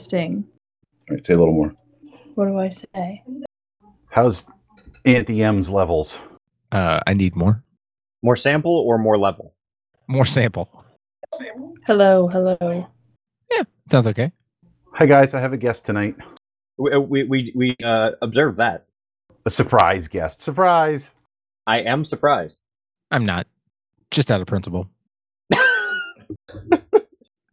Testing. All right, say a little more. What do I say? How's Auntie M's levels? Uh, I need more. More sample or more level? More sample. Hello, hello. Yeah, sounds okay. Hi guys, I have a guest tonight. We uh, we we, we uh, observed that. A surprise guest. Surprise. I am surprised. I'm not. Just out of principle.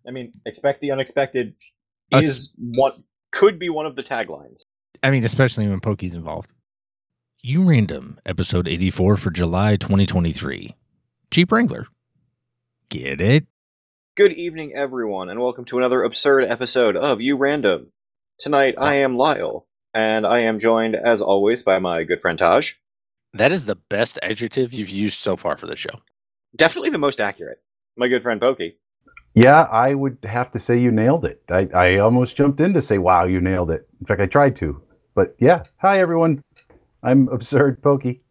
I mean, expect the unexpected Us- is what could be one of the taglines. I mean, especially when Pokey's involved. You Random, episode 84 for July 2023. Jeep Wrangler. Get it? Good evening, everyone, and welcome to another absurd episode of You Random. Tonight, I am Lyle, and I am joined, as always, by my good friend Thaj. That is the best adjective you've used so far for the show. Definitely the most accurate. My good friend Pokey. Yeah, I would have to say you nailed it. I, I almost jumped in to say, wow, you nailed it. In fact, I tried to. But yeah, hi everyone. I'm Absurd Pokey.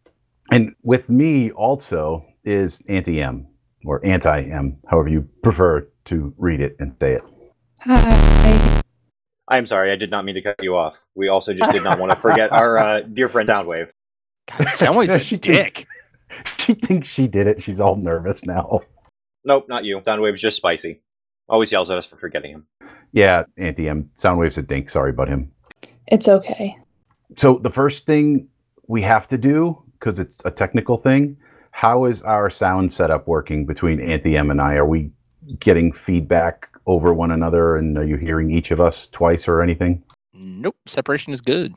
And with me also is Anti M or Anti M, however you prefer to read it and say it. Hi. I am sorry, I did not mean to cut you off. We also just did not want to forget our uh, dear friend Downwave. Soundwave's Yeah, a she dick. She thinks she did it. She's all nervous now. Nope, not you. Soundwave's just spicy. Always yells at us for forgetting him. Yeah, Anti M. Soundwave's a dink. Sorry about him. It's okay. So the first thing we have to do, because it's a technical thing, how is our sound setup working between Auntie M and I? Are we getting feedback over one another, and are you hearing each of us twice or anything? Nope, separation is good.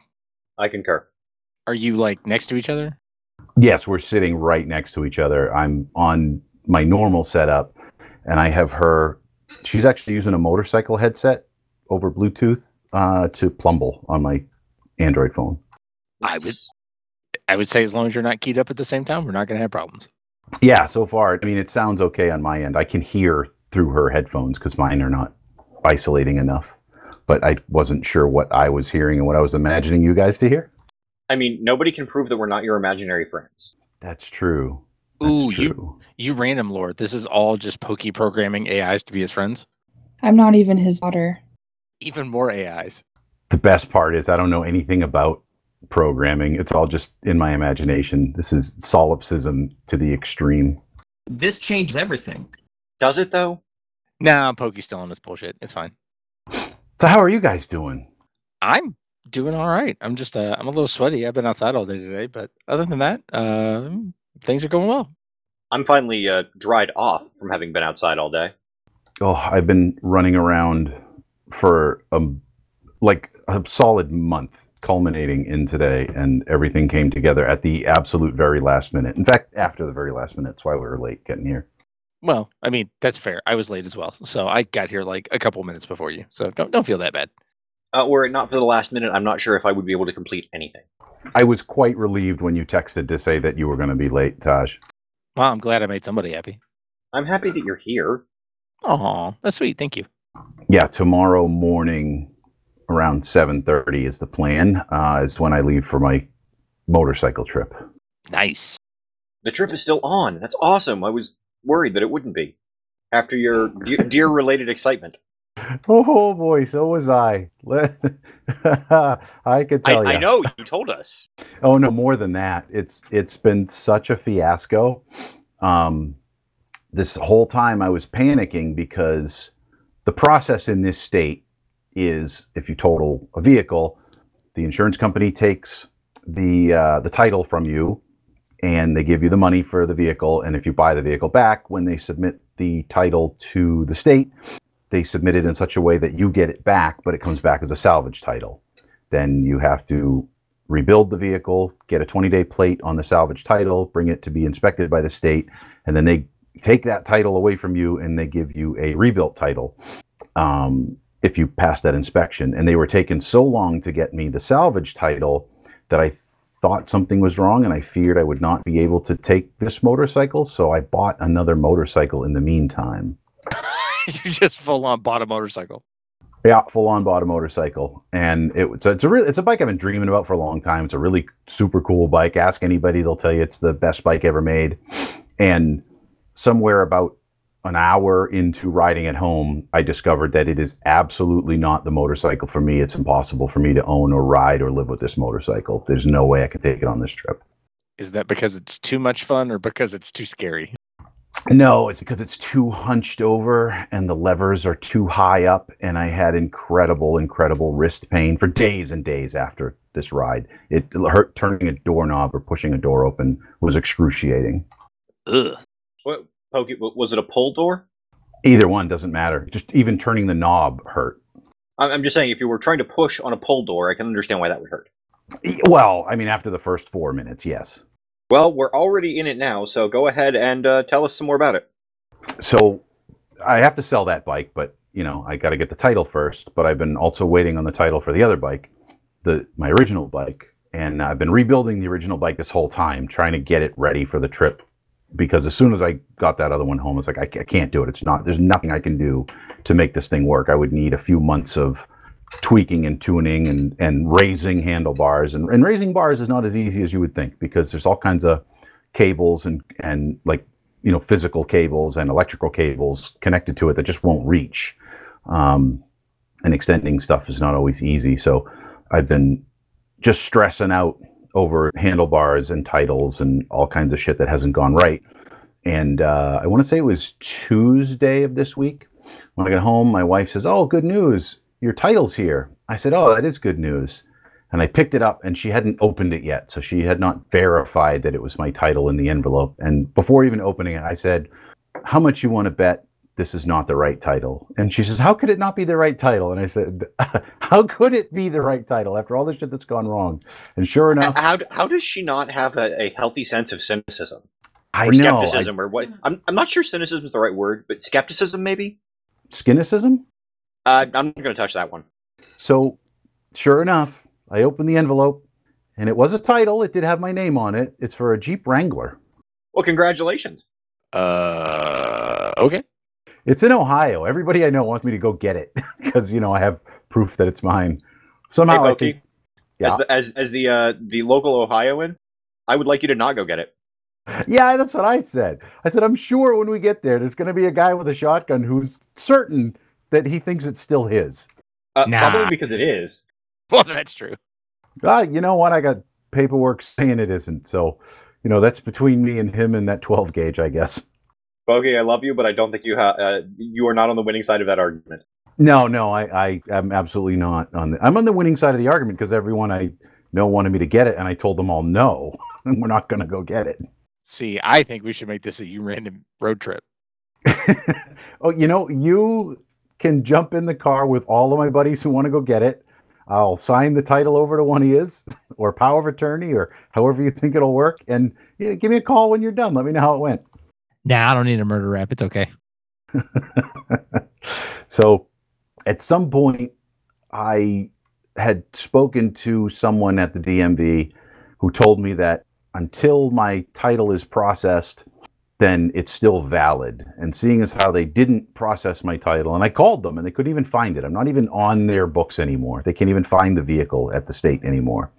I concur. Are you like next to each other? Yes, we're sitting right next to each other. I'm on my normal setup, and I have her. She's actually using a motorcycle headset over Bluetooth uh, to Plumble on my Android phone. I would I would say as long as you're not keyed up at the same time, we're not gonna have problems. Yeah, so far, I mean, it sounds okay on my end. I can hear through her headphones because mine are not isolating enough. But I wasn't sure what I was hearing and what I was imagining you guys to hear. I mean, nobody can prove that we're not your imaginary friends. That's true. That's Ooh, you you random lord. This is all just Pokey programming AIs to be his friends. I'm not even his daughter. Even more AIs. The best part is I don't know anything about programming. It's all just in my imagination. This is solipsism to the extreme. This changes everything. Does it though? Nah, Pokey's still on this bullshit. It's fine. So how are you guys doing? I'm doing all right. I'm just uh, I'm a little sweaty. I've been outside all day today, but other than that, uh, things are going well. I'm finally uh, dried off from having been outside all day. Oh, I've been running around for a like a solid month, culminating in today, and everything came together at the absolute very last minute. In fact, after the very last minute. That's why we were late getting here. Well, I mean that's fair. I was late as well, so I got here like a couple minutes before you. So don't don't feel that bad. Uh, were it not for the last minute, I'm not sure if I would be able to complete anything. I was quite relieved when you texted to say that you were going to be late, Thaj. Well, I'm glad I made somebody happy. I'm happy that you're here. Oh, that's sweet. Thank you. Yeah, tomorrow morning around 7:30 is the plan. Uh, is when I leave for my motorcycle trip. Nice. The trip is still on. That's awesome. I was worried that it wouldn't be after your de- deer-related excitement. Oh boy, so was I. I could I, tell you. I know you told us. Oh no, more than that. It's it's been such a fiasco. Um, this whole time I was panicking because the process in this state is if you total a vehicle, the insurance company takes the uh, the title from you and they give you the money for the vehicle. And if you buy the vehicle back, when they submit the title to the state, they submit it in such a way that you get it back, but it comes back as a salvage title. Then you have to rebuild the vehicle, get a 20 day plate on the salvage title, bring it to be inspected by the state, and then they take that title away from you and they give you a rebuilt title um, if you pass that inspection. And they were taking so long to get me the salvage title that I thought something was wrong and I feared I would not be able to take this motorcycle. So I bought another motorcycle in the meantime. you just full on bought a motorcycle. Yeah, full on bought a motorcycle, and it, it's a real it's a bike I've been dreaming about for a long time. It's a really super cool bike. Ask anybody, they'll tell you it's the best bike ever made. And somewhere about an hour into riding at home, I discovered that it is absolutely not the motorcycle for me. It's impossible for me to own or ride or live with this motorcycle. There's no way I could take it on this trip. Is that because it's too much fun or because it's too scary? No, it's because it's too hunched over and the levers are too high up. And I had incredible, incredible wrist pain for days and days after this ride. It hurt turning a doorknob or pushing a door open was excruciating. Ugh. What, Pokey, w- was it a pull door? Either one doesn't matter. Just even turning the knob hurt. I'm I'm just saying, if you were trying to push on a pull door, I can understand why that would hurt. Well, I mean, after the first four minutes, yes. Well, we're already in it now, so go ahead and uh, tell us some more about it. So I have to sell that bike, but you know, I got to get the title first. But I've been also waiting on the title for the other bike, the my original bike, and I've been rebuilding the original bike this whole time, trying to get it ready for the trip. Because as soon as I got that other one home, it's like I, I can't do it. It's not. There's nothing I can do to make this thing work. I would need a few months of tweaking and tuning and and raising handlebars. And, and raising bars is not as easy as you would think because there's all kinds of cables and and like you know physical cables and electrical cables connected to it that just won't reach. Um, and extending stuff is not always easy. So i've been just stressing out over handlebars and titles and all kinds of shit that hasn't gone right. And uh, i want to say it was tuesday of this week. When i got home my wife says oh good news your title's here i said oh that is good news and I picked it up and she hadn't opened it yet. So she had not verified that it was my title in the envelope. And before even opening it, I said, How much you want to bet this is not the right title? And she says, How could it not be the right title? And I said, How could it be the right title after all the shit that's gone wrong? And sure enough, How, how does she not have a, a healthy sense of cynicism I or know. I, skepticism or what? I'm, I'm not sure cynicism is the right word, but skepticism maybe. skinicism? Uh, I'm not going to touch that one. So sure enough, I opened the envelope and it was a title. It did have my name on it. It's for a Jeep Wrangler. Well, congratulations. Uh, okay. It's in Ohio. Everybody I know wants me to go get it because you know I have proof that it's mine. Somehow hey, I Pokey, think, yeah, as the as as the uh, the local Ohioan, I would like you to not go get it. yeah, that's what I said. I said I'm sure when we get there, there's going to be a guy with a shotgun who's certain that he thinks it's still his. Uh, Nah. Probably because it is. Well, that's true. Ah, you know what? I got paperwork saying it isn't. So, you know, that's between me and him and that 12 gauge, I guess. Bogey, I love you, but I don't think you ha- uh, you are not on the winning side of that argument. No, no, I, I am absolutely not on the. I'm on the winning side of the argument because everyone I know wanted me to get it, and I told them all no, and we're not going to go get it. See, I think we should make this a you random road trip. oh, you know, you can jump in the car with all of my buddies who want to go get it. I'll sign the title over to one of his, or power of attorney, or however you think it'll work. And yeah, give me a call when you're done. Let me know how it went. Nah, I don't need a murder rap. It's okay. so, at some point, I had spoken to someone at the DMV who told me that until my title is processed, then it's still valid. And seeing as how they didn't process my title, and I called them and they couldn't even find it. I'm not even on their books anymore. They can't even find the vehicle at the state anymore.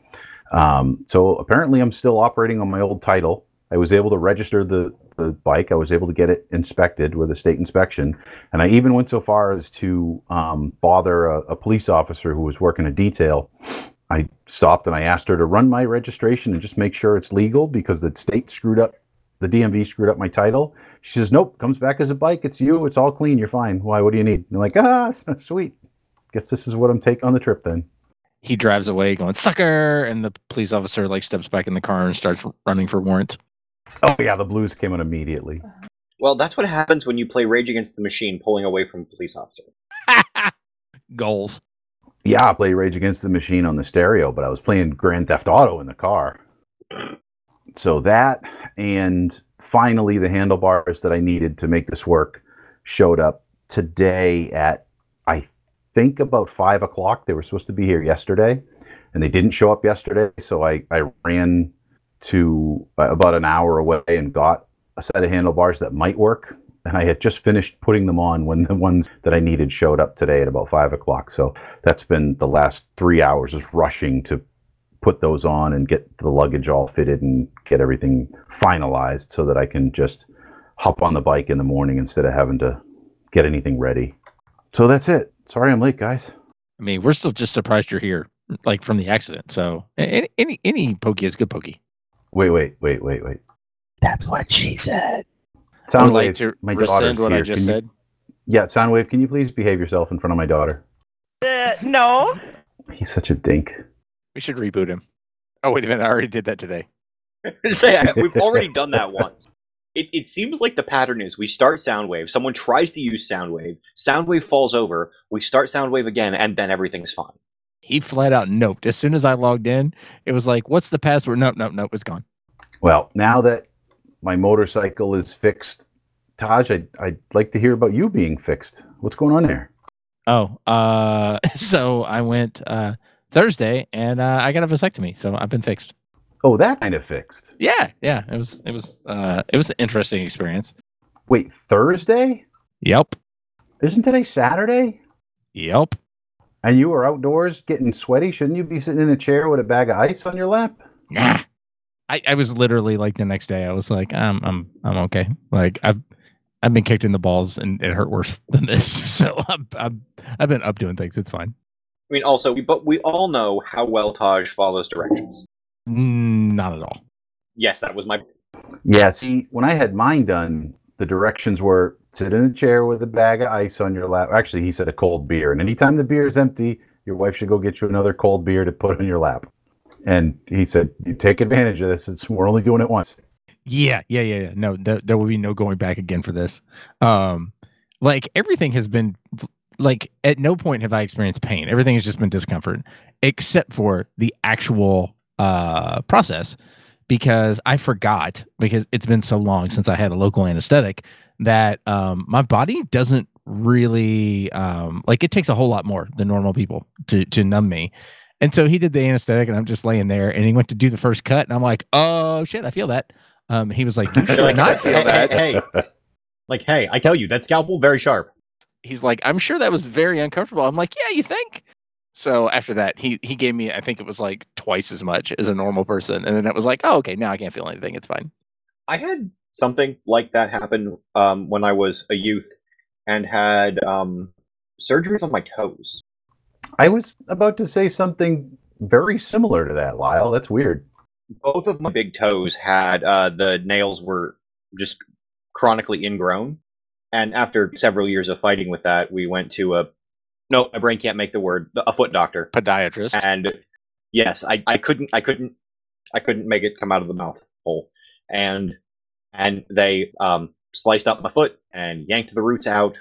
Um, so apparently, I'm still operating on my old title. I was able to register the, the bike. I was able to get it inspected with a state inspection. And I even went so far as to um, bother a, a police officer who was working a detail. I stopped and I asked her to run my registration and just make sure it's legal because the state screwed up, the DMV screwed up my title. She says, Nope, comes back as a bike. It's you. It's all clean. You're fine. Why? What do you need? And I'm like, Ah, sweet. Guess this is what I'm taking on the trip then. He drives away going, sucker. And the police officer like steps back in the car and starts running for warrants. Oh, yeah, the blues came on immediately. Well, that's what happens when you play Rage Against the Machine, pulling away from a police officer. Goals. Yeah, I played Rage Against the Machine on the stereo, but I was playing Grand Theft Auto in the car. So that, and finally, the handlebars that I needed to make this work showed up today at, I think, about five o'clock. They were supposed to be here yesterday, and they didn't show up yesterday. So I, I ran to uh, about an hour away and got a set of handlebars that might work. And I had just finished putting them on when the ones that I needed showed up today at about five o'clock. So that's been the last three hours is rushing to put those on and get the luggage all fitted and get everything finalized so that I can just hop on the bike in the morning instead of having to get anything ready. So that's it. Sorry I'm late, guys. I mean, we're still just surprised you're here, like from the accident. So any any, any pokey is good pokey. Wait, wait, wait, wait, wait. That's what she said. I would Soundwave, like to my rescind daughter's what I here. just Can you- said. Yeah, Soundwave, can you please behave yourself in front of my daughter? Uh, no. He's such a dink. We should reboot him. Oh wait a minute, I already did that today. Say, we've already done that once. It, it seems like the pattern is we start Soundwave, someone tries to use Soundwave, Soundwave falls over, we start Soundwave again, and then everything's fine. He flat out noped. As soon as I logged in, it was like, "What's the password?" Nope, nope, nope. It's gone. Well, now that my motorcycle is fixed, Thaj, I'd, I'd like to hear about you being fixed. What's going on there? Oh, uh, so I went uh Thursday and uh, I got a vasectomy, so I've been fixed. Oh, that kind of fixed. Yeah, yeah. It was it was uh it was an interesting experience. Wait, Thursday? Yep. Isn't today Saturday? Yep. And you were outdoors getting sweaty? Shouldn't you be sitting in a chair with a bag of ice on your lap? Nah. I, I was literally like the next day. I was like, I'm I'm I'm okay. Like I've I've been kicked in the balls and it hurt worse than this. So I'm, I'm I've been up doing things. It's fine. I mean, also, we, but we all know how well Thaj follows directions. Not at all. Yes, that was my. Yeah, see, when I had mine done, the directions were sit in a chair with a bag of ice on your lap. Actually, he said a cold beer. And anytime the beer is empty, your wife should go get you another cold beer to put on your lap. And he said, you take advantage of this. It's, we're only doing it once. Yeah, yeah, yeah, yeah. No, there, there will be no going back again for this. Um, like everything has been like at no point have I experienced pain. Everything has just been discomfort, except for the actual uh process because I forgot because it's been so long since I had a local anesthetic that um my body doesn't really um like it takes a whole lot more than normal people to to numb me. And so he did the anesthetic and I'm just laying there and he went to do the first cut and I'm like, "Oh shit, I feel that." Um he was like, "You should Like, not feel hey, that." Hey, like, hey, I tell you, that scalpel very sharp. He's like, I'm sure that was very uncomfortable. I'm like, yeah, you think? So after that, he he gave me, I think it was like twice as much as a normal person, and then it was like, oh, okay, now I can't feel anything. It's fine. I had something like that happen um, when I was a youth and had um, surgeries on my toes. I was about to say something very similar to that, Lyle. That's weird. Both of my big toes had uh, the nails were just chronically ingrown. And after several years of fighting with that, we went to a no, my brain can't make the word a foot doctor. Podiatrist. and yes i i couldn't i couldn't i couldn't make it come out of the mouth hole and and they um sliced up my foot and yanked the roots out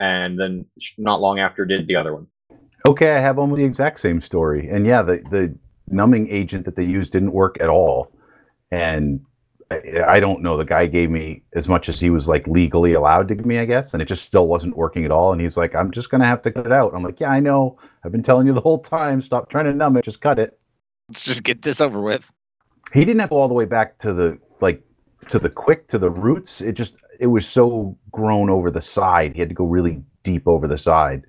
and then not long after did the other one Okay, I have almost the exact same story. And yeah, the, the numbing agent that they used didn't work at all. And I, don't know, the guy gave me as much as he was like legally allowed to give me, I guess, and it just still wasn't working at all. And he's like, I'm just going to have to cut it out. I'm like, yeah, I know. I've been telling you the whole time. Stop trying to numb it. Just cut it. Let's just get this over with. He didn't have to go all the way back to the, like, to the quick, to the roots. It just, it was so grown over the side. He had to go really deep over the side.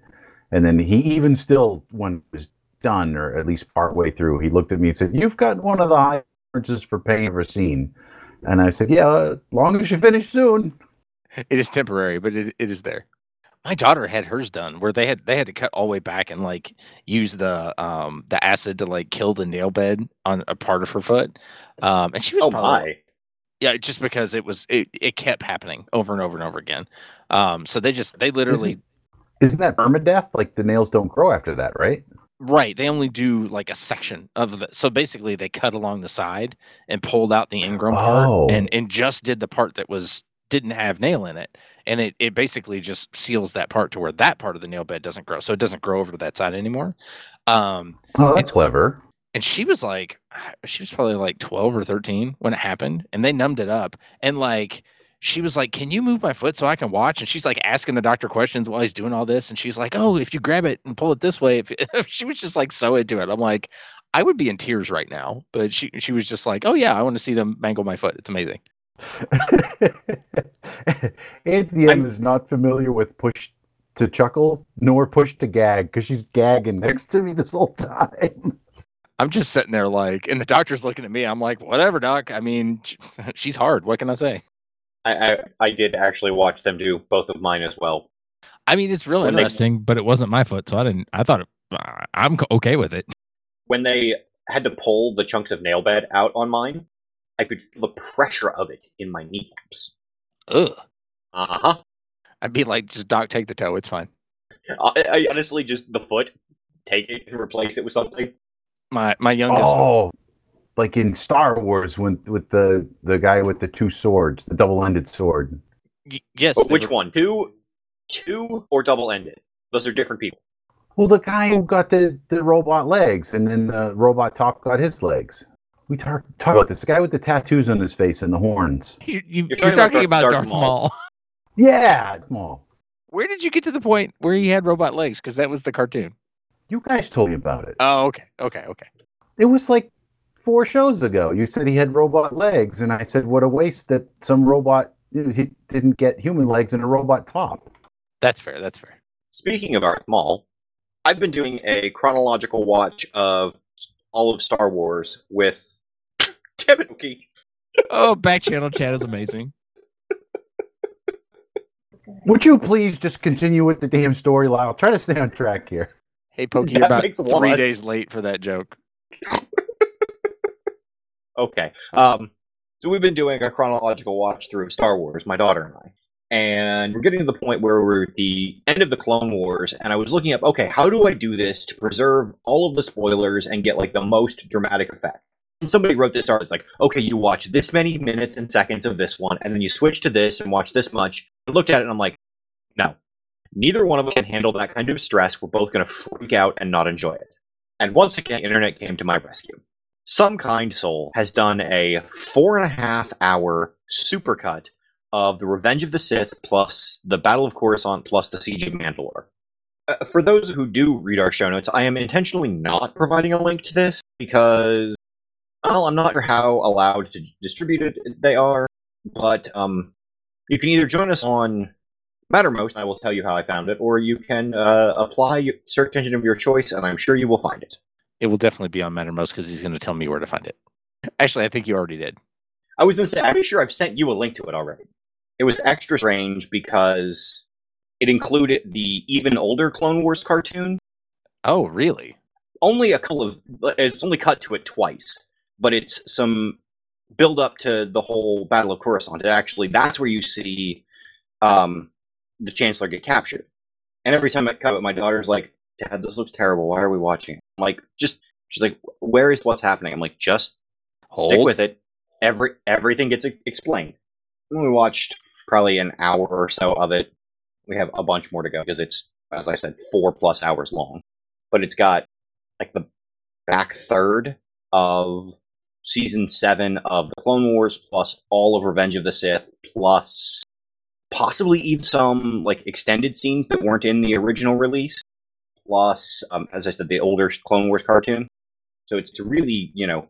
And then he even still, when it was done, or at least part way through, he looked at me and said, You've got one of the highest tolerances for pain I've ever seen. And I said, Yeah, long as you finish soon. It is temporary, but it, it is there. My daughter had hers done where they had they had to cut all the way back and like use the um the acid to like kill the nail bed on a part of her foot. Um and she was oh probably my yeah, just because it was it, it kept happening over and over and over again. Um so they just they literally Isn't that permadeath? Like the nails don't grow after that, right? Right. They only do like a section of the so basically they cut along the side and pulled out the ingrown part Oh. and, and just did the part that was didn't have nail in it. And it, it basically just seals that part to where that part of the nail bed doesn't grow. So it doesn't grow over to that side anymore. Um Oh, that's clever. and she was like she was probably like 12 or 13 when it happened and they numbed it up and like she was like can you move my foot so i can watch? And she's like asking the doctor questions while he's doing all this. And she's like oh if you grab it and pull it this way if she was just like so into it. I'm like i would be in tears right now but she she was just like oh yeah i want to see them mangle my foot. It's amazing. Auntie M is not familiar with push to chuckle nor push to gag because she's gagging next to me this whole time. i'm just sitting there like and the doctor's looking at me. I'm like whatever doc. I mean she's hard. What can i say I, I I did actually watch them do both of mine as well. I mean, it's real When they- interesting. Interesting, but it wasn't my foot, so I didn't. I thought it, uh, I'm okay with it. When they had to pull the chunks of nail bed out on mine, I could feel the pressure of it in my kneecaps. Ugh. Uh huh. I'd be like, just doc, take the toe. It's fine. I, I honestly just the foot, take it and replace it with something. My my youngest. Oh, like in Star Wars when with the the guy with the two swords, the double-ended sword. y- yes. Oh, but which were- one? Two, two or double ended? Those are different people. Well, the guy who got the the robot legs, and then the robot top got his legs. We talk talk about this. The guy with the tattoos on his face and the horns. You, you, You're you're, talking about talking about Darth Darth, Maul. Maul. Yeah, well, Where did you get to the point where he had robot legs? Because that was the cartoon. you guys told me about it. Oh, okay, okay, okay. It was like four shows ago. You said he had robot legs, and I said, "What a waste that some robot you know, he didn't get human legs and a robot top." That's fair. That's fair. Speaking of Darth Maul, I've been doing a chronological watch of all of Star Wars with. Damn it, Wookie. Oh, back channel chat is amazing. Would you please just continue with the damn story, Lyle? Try to stay on track here. Hey, Pokey, you're about three one. days late for that joke. Okay. Um, so we've been doing a chronological watch through of Star Wars, my daughter and I. And we're getting to the point where we're at the end of the Clone Wars, and I was looking up, okay, how do I do this to preserve all of the spoilers and get like the most dramatic effect? And somebody wrote this article, it's like, okay, you watch this many minutes and seconds of this one, and then you switch to this and watch this much. I looked at it and I'm like, no, neither one of us can handle that kind of stress. We're both going to freak out and not enjoy it. And once again, internet came to my rescue. Some kind soul has done a four and a half hour supercut of the Revenge of the Sith plus the Battle of Coruscant plus the Siege of Mandalore. Uh, for those who do read our show notes, I am intentionally not providing a link to this because, well, I'm not sure how allowed to distribute it they are, but um, you can either join us on Mattermost, and I will tell you how I found it, or you can uh, apply search engine of your choice, and I'm sure you will find it. It will definitely be on Mattermost because he's going to tell me where to find it. Actually, I think you already did. I was going to say, I'm pretty sure I've sent you a link to it already. It was extra strange because it included the even older Clone Wars cartoon. Oh, really? Only a couple of, it's only cut to it twice, but it's some build up to the whole Battle of Coruscant. It actually, that's where you see um, the Chancellor get captured. And every time I cut it, my daughter's like, Dad, this looks terrible. Why are we watching? it?" Like, just, she's like, where is what's happening? I'm like, just stick with it. Every everything gets explained. And we watched probably an hour or so of it. We have a bunch more to go because it's, as I said, four plus hours long. But it's got like the back third of season seven of the Clone Wars, plus all of Revenge of the Sith, plus possibly even some like extended scenes that weren't in the original release, plus, um, as I said, the older Clone Wars cartoon. So it's really, you know,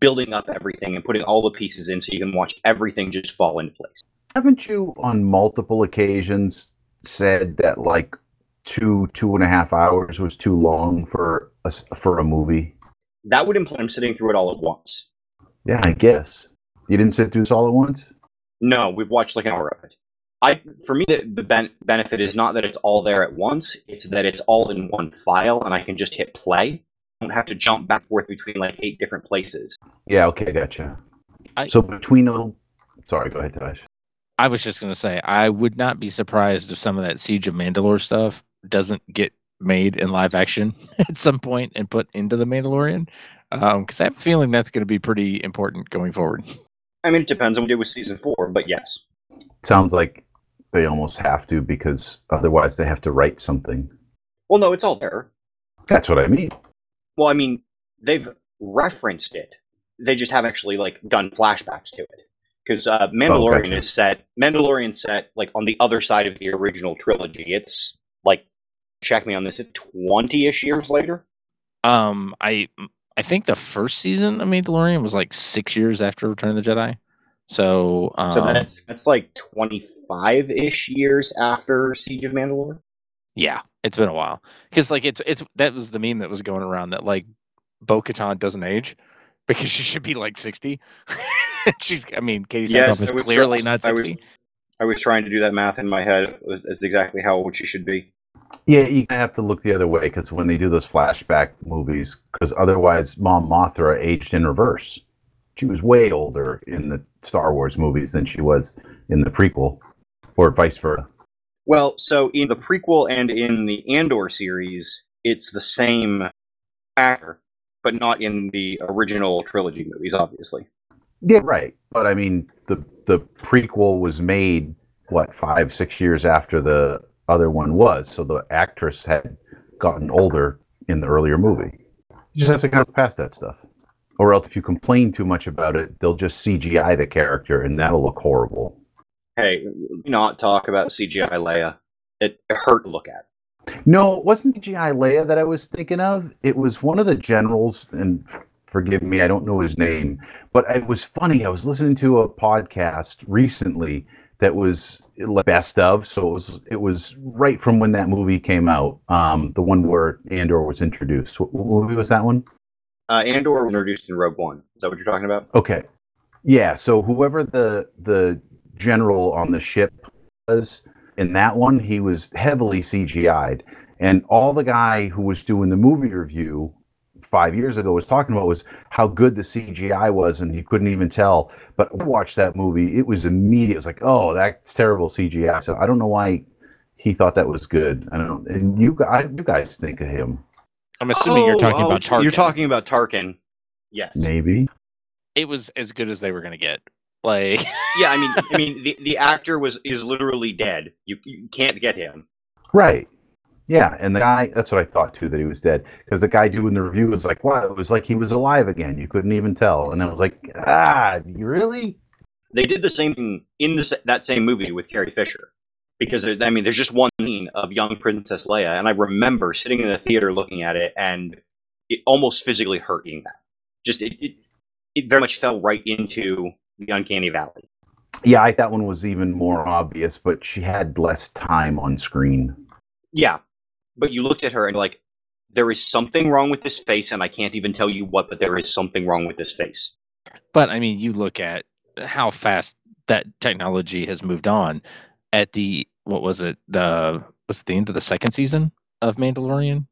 building up everything and putting all the pieces in so you can watch everything just fall into place. Haven't you, on multiple occasions, said that like two two and a half hours was too long for a, for a movie? That would imply I'm sitting through it all at once. Yeah, I guess you didn't sit through this all at once. No, we've watched like an hour of it. I, for me, the, the ben- benefit is not that it's all there at once; it's that it's all in one file, and I can just hit play. I don't have to jump back and forth between like eight different places. Yeah, okay, gotcha. I- so between the, sorry, go ahead, Tosh. I was just going to say, I would not be surprised if some of that Siege of Mandalore stuff doesn't get made in live action at some point and put into the Mandalorian. Um, because I have a feeling that's going to be pretty important going forward. I mean, it depends on what we do with season four, but yes, Sounds like they almost have to because otherwise they have to write something. well, no, it's all there. That's what I mean. Well, I mean, they've referenced it. They just have actually like done flashbacks to it. Because uh, Mandalorian gotcha. is set. Mandalorian set like on the other side of the original trilogy. It's like, check me on this. It's twenty-ish years later. Um, I I think the first season of Mandalorian was like six years after Return of the Jedi. So, um, So that's that's like twenty-five ish years after Siege of Mandalore. yeah, it's been a while. Because like it's it's that was the meme that was going around that like Bo Katan doesn't age because she should be like sixty. She's, I mean, Katie Yes, Sackhoff is I was- clearly not I was- 60. I was trying to do that math in my head as as exactly how old she should be. Yeah, you have to look the other way because when they do those flashback movies, because otherwise, Mon Mothma aged in reverse. She was way older in the Star Wars movies than she was in the prequel, or vice versa. Well, so in the prequel and in the Andor series, it's the same actor, but not in the original trilogy movies, obviously. Yeah, right. But I mean, the the prequel was made what five, six years after the other one was, so the actress had gotten older in the earlier movie. You just have to kind of pass that stuff, or else if you complain too much about it, they'll just CGI the character, and that'll look horrible. Hey, not talk about CGI Leia. It hurt to look at. No, it wasn't CGI Leia that I was thinking of. It was one of the generals, and forgive me, I don't know his name, but it was funny. I was listening to a podcast recently that was best of, so it was it was right from when that movie came out. Um, the one where Andor was introduced. What, what movie was that one? Uh, Andor was introduced in Rogue One. Is that what you're talking about? Okay, yeah. So whoever the the general on the ship was in that one, he was heavily CGI'd, and all the guy who was doing the movie review five years ago was talking about was how good the CGI was, and you couldn't even tell. But I watched that movie; it was immediate. It was like, oh, that's terrible CGI. So I don't know why he thought that was good. I don't. And you guys, you guys think of him? I'm assuming you're talking oh, about Tarkin. Oh, You're talking about Tarkin. Yes. Maybe. It was as good as they were going to get. Like, Yeah, I mean, I mean, the, the actor was is literally dead. You you can't get him. Right. Yeah, and the guy, that's what I thought too, that he was dead. Because the guy doing the review was like, wow, it was like he was alive again. You couldn't even tell. And I was like, ah, you really? They did the same thing in this that same movie with Carrie Fisher, because I mean, there's just one scene of young Princess Leia, and I remember sitting in the theater looking at it, and it almost physically hurting that. Just it, it, it very much fell right into the uncanny valley. Yeah, I, that one was even more obvious, but she had less time on screen. Yeah, but you looked at her and like, there is something wrong with this face, and I can't even tell you what, but there is something wrong with this face. but I mean, you look at how fast that technology has moved on. At the what was it? The was it the end of the second season of Mandalorian?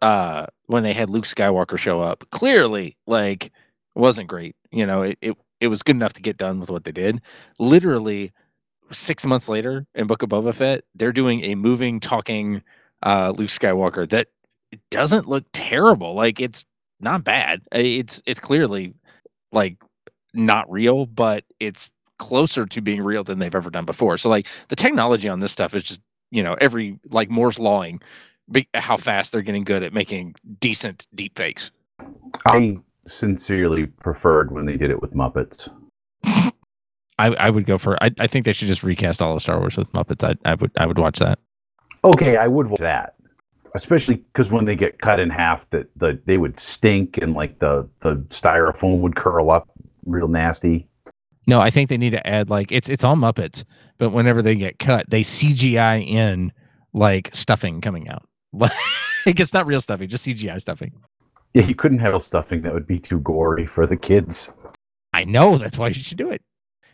Uh, when they had Luke Skywalker show up, clearly, like, wasn't great. You know, it, it it was good enough to get done with what they did. Literally, six months later in Book of Boba Fett, they're doing a moving, talking uh, Luke Skywalker that doesn't look terrible. Like, it's not bad. It's it's clearly like not real, but it's closer to being real than they've ever done before. So like the technology on this stuff is just, you know, every like Moore's lawing how fast they're getting good at making decent deep fakes. I sincerely preferred when they did it with Muppets. I, I would go for. I, I think they should just recast all of Star Wars with Muppets. I, I would I would watch that. Okay, I would watch that. Especially because when they get cut in half, that the they would stink and like the the styrofoam would curl up real nasty. No, I think they need to add like it's it's all Muppets, but whenever they get cut, they CGI in like stuffing coming out. Like it's not real stuffing, just CGI stuffing. Yeah, you couldn't have a stuffing that would be too gory for the kids. I know that's why you should do it.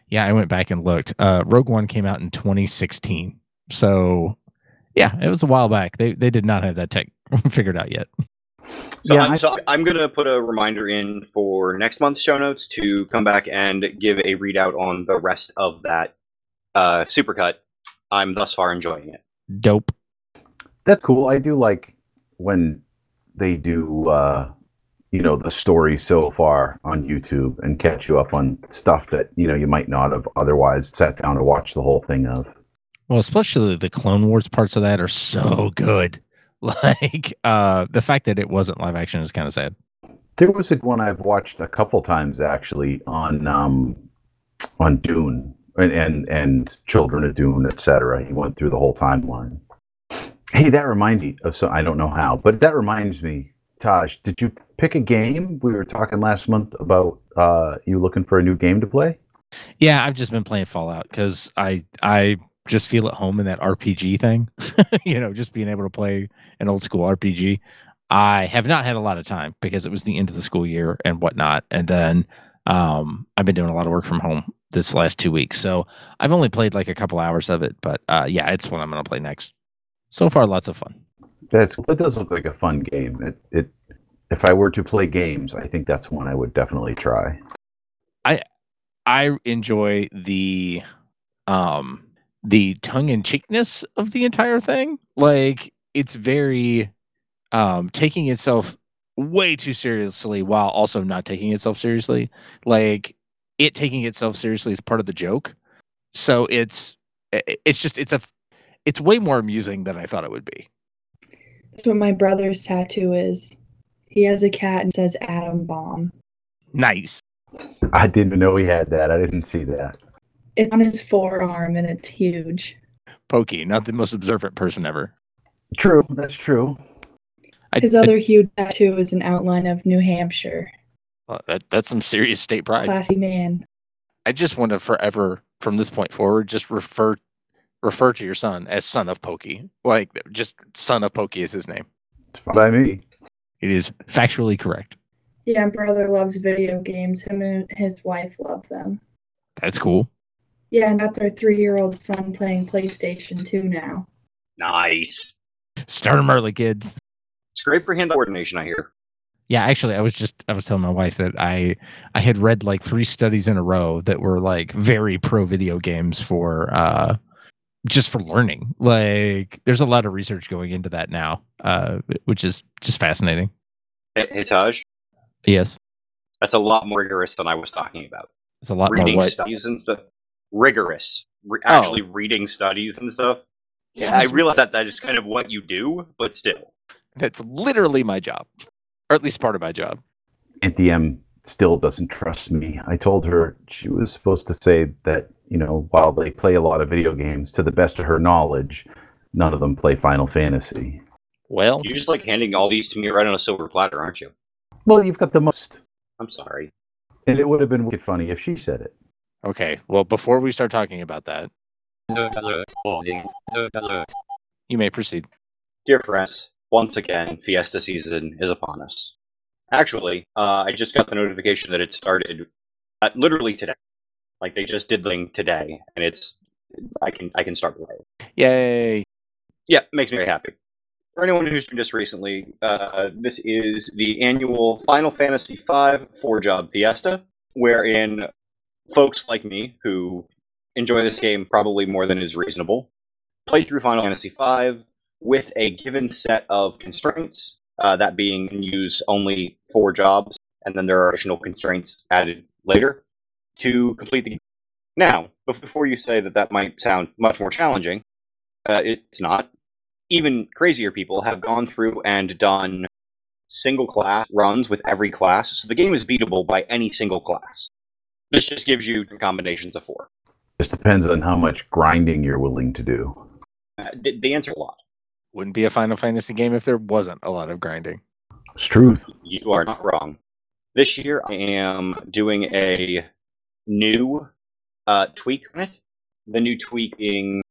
Yeah, I went back and looked. Uh, Rogue One came out in 2016, so yeah, it was a while back. They they did not have that tech figured out yet. So, Yeah, I'm, I- so I'm going to put a reminder in for next month's show notes to come back and give a readout on the rest of that uh, supercut. I'm thus far enjoying it. Dope. That's cool. I do like when they do, uh, you know, the story so far on YouTube and catch you up on stuff that you know you might not have otherwise sat down to watch the whole thing of. Well, especially the Clone Wars parts of that are so good. Like uh, the fact that it wasn't live action is kind of sad. There was a one I've watched a couple times actually on um, on Dune and, and and Children of Dune, etc. He went through the whole timeline. Hey, that reminds me of some. I don't know how, but that reminds me. Thaj, did you pick a game? We were talking last month about uh, you looking for a new game to play. Yeah, I've just been playing Fallout because I I just feel at home in that RPG thing. you know, just being able to play an old school RPG. I have not had a lot of time because it was the end of the school year and whatnot. And then Um, I've been doing a lot of work from home this last two weeks, so I've only played like a couple hours of it. But uh, yeah, it's what I'm gonna play next. So far, lots of fun. That's that does look like a fun game. It, it if I were to play games, I think that's one I would definitely try. I I enjoy the um the tongue in cheekness of the entire thing. Like it's very um taking itself way too seriously while also not taking itself seriously. Like it taking itself seriously is part of the joke. So it's it's just it's a it's way more amusing than I thought it would be. That's what my brother's tattoo is. He has a cat and says atom bomb. Nice. I didn't know he had that. I didn't see that. It's on his forearm and it's huge. Pokey, not the most observant person ever. True, that's true. His I- other huge tattoo is an outline of New Hampshire. well, that, that's some serious state pride. Classy man. I just want to forever, from this point forward, just refer refer to your son as son of Pokey. Like just son of Pokey is his name. It's fine by me. It is factually correct. Yeah, my brother loves video games. Him and his wife love them. That's cool. Yeah, and got their three year old son playing PlayStation 2 now. Nice. Start 'em early, kids. It's great for hand coordination, I hear. Yeah, actually, I was just I was telling my wife that I I had read like three studies in a row that were like very pro video games for uh just for learning. Like there's a lot of research going into that now, uh which is just fascinating. Hey, hey Thaj, Yes. that's a lot more rigorous than I was talking about. It's a lot more reading what studies and stuff. Rigorous. Re- Oh. actually reading studies and stuff. Yeah, I That's- realize that that is kind of what you do, but still. That's literally my job, or at least part of my job. Auntie M still doesn't trust me. I told her she was supposed to say that, you know, while they play a lot of video games, to the best of her knowledge, none of them play Final Fantasy. Well, You're just like handing all these to me right on a silver platter, aren't you? Well, you've got the most. I'm sorry. And it would have been wicked funny if she said it. okay. Well, before we start talking about that, Nerd alert, warning, nerd alert. you may proceed. Dear friends, once again, Fiesta season is upon us. Actually, uh, I just got the notification that it started uh, literally today. Like they just did the thing today, and it's I can I can start playing. Yay! Yeah, makes me very happy. For anyone who's joined us recently, uh, this is the annual Final Fantasy V four job fiesta, wherein folks like me who enjoy this game probably more than is reasonable play through Final Fantasy V with a given set of constraints, uh, that being use only four jobs, and then there are additional constraints added later to complete the game. Now, before you say that that might sound much more challenging, uh, it's not. Even crazier people have gone through and done single class runs with every class, so the game is beatable by any single class. This just gives you combinations of four. Just depends on how much grinding you're willing to do. Uh, answer a lot. Wouldn't be a Final Fantasy game if there wasn't a lot of grinding. It's truth. You are not wrong. This year, I am doing a new uh, tweak on it. The new tweak being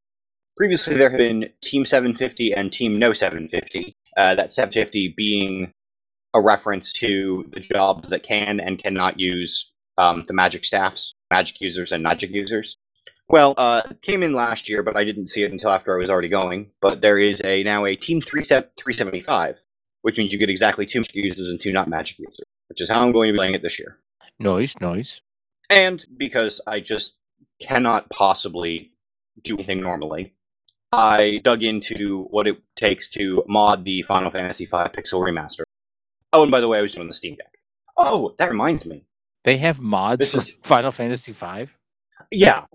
previously there had been Team 750 and Team No 750. Uh, that 750 being a reference to the jobs that can and cannot use um, the magic staffs, magic users, and magic users. Well, uh, it came in last year, but I didn't see it until after I was already going. But there is a now a Team 3 375 which means you get exactly two magic users and two not magic users, which is how I'm going to be playing it this year. Noise, noise. And because I just cannot possibly do anything normally, I dug into what it takes to mod the Final Fantasy V Pixel Remaster. Oh, and by the way, I was doing the Steam Deck. Oh, that reminds me. They have mods This for is- Final Fantasy V. Yeah.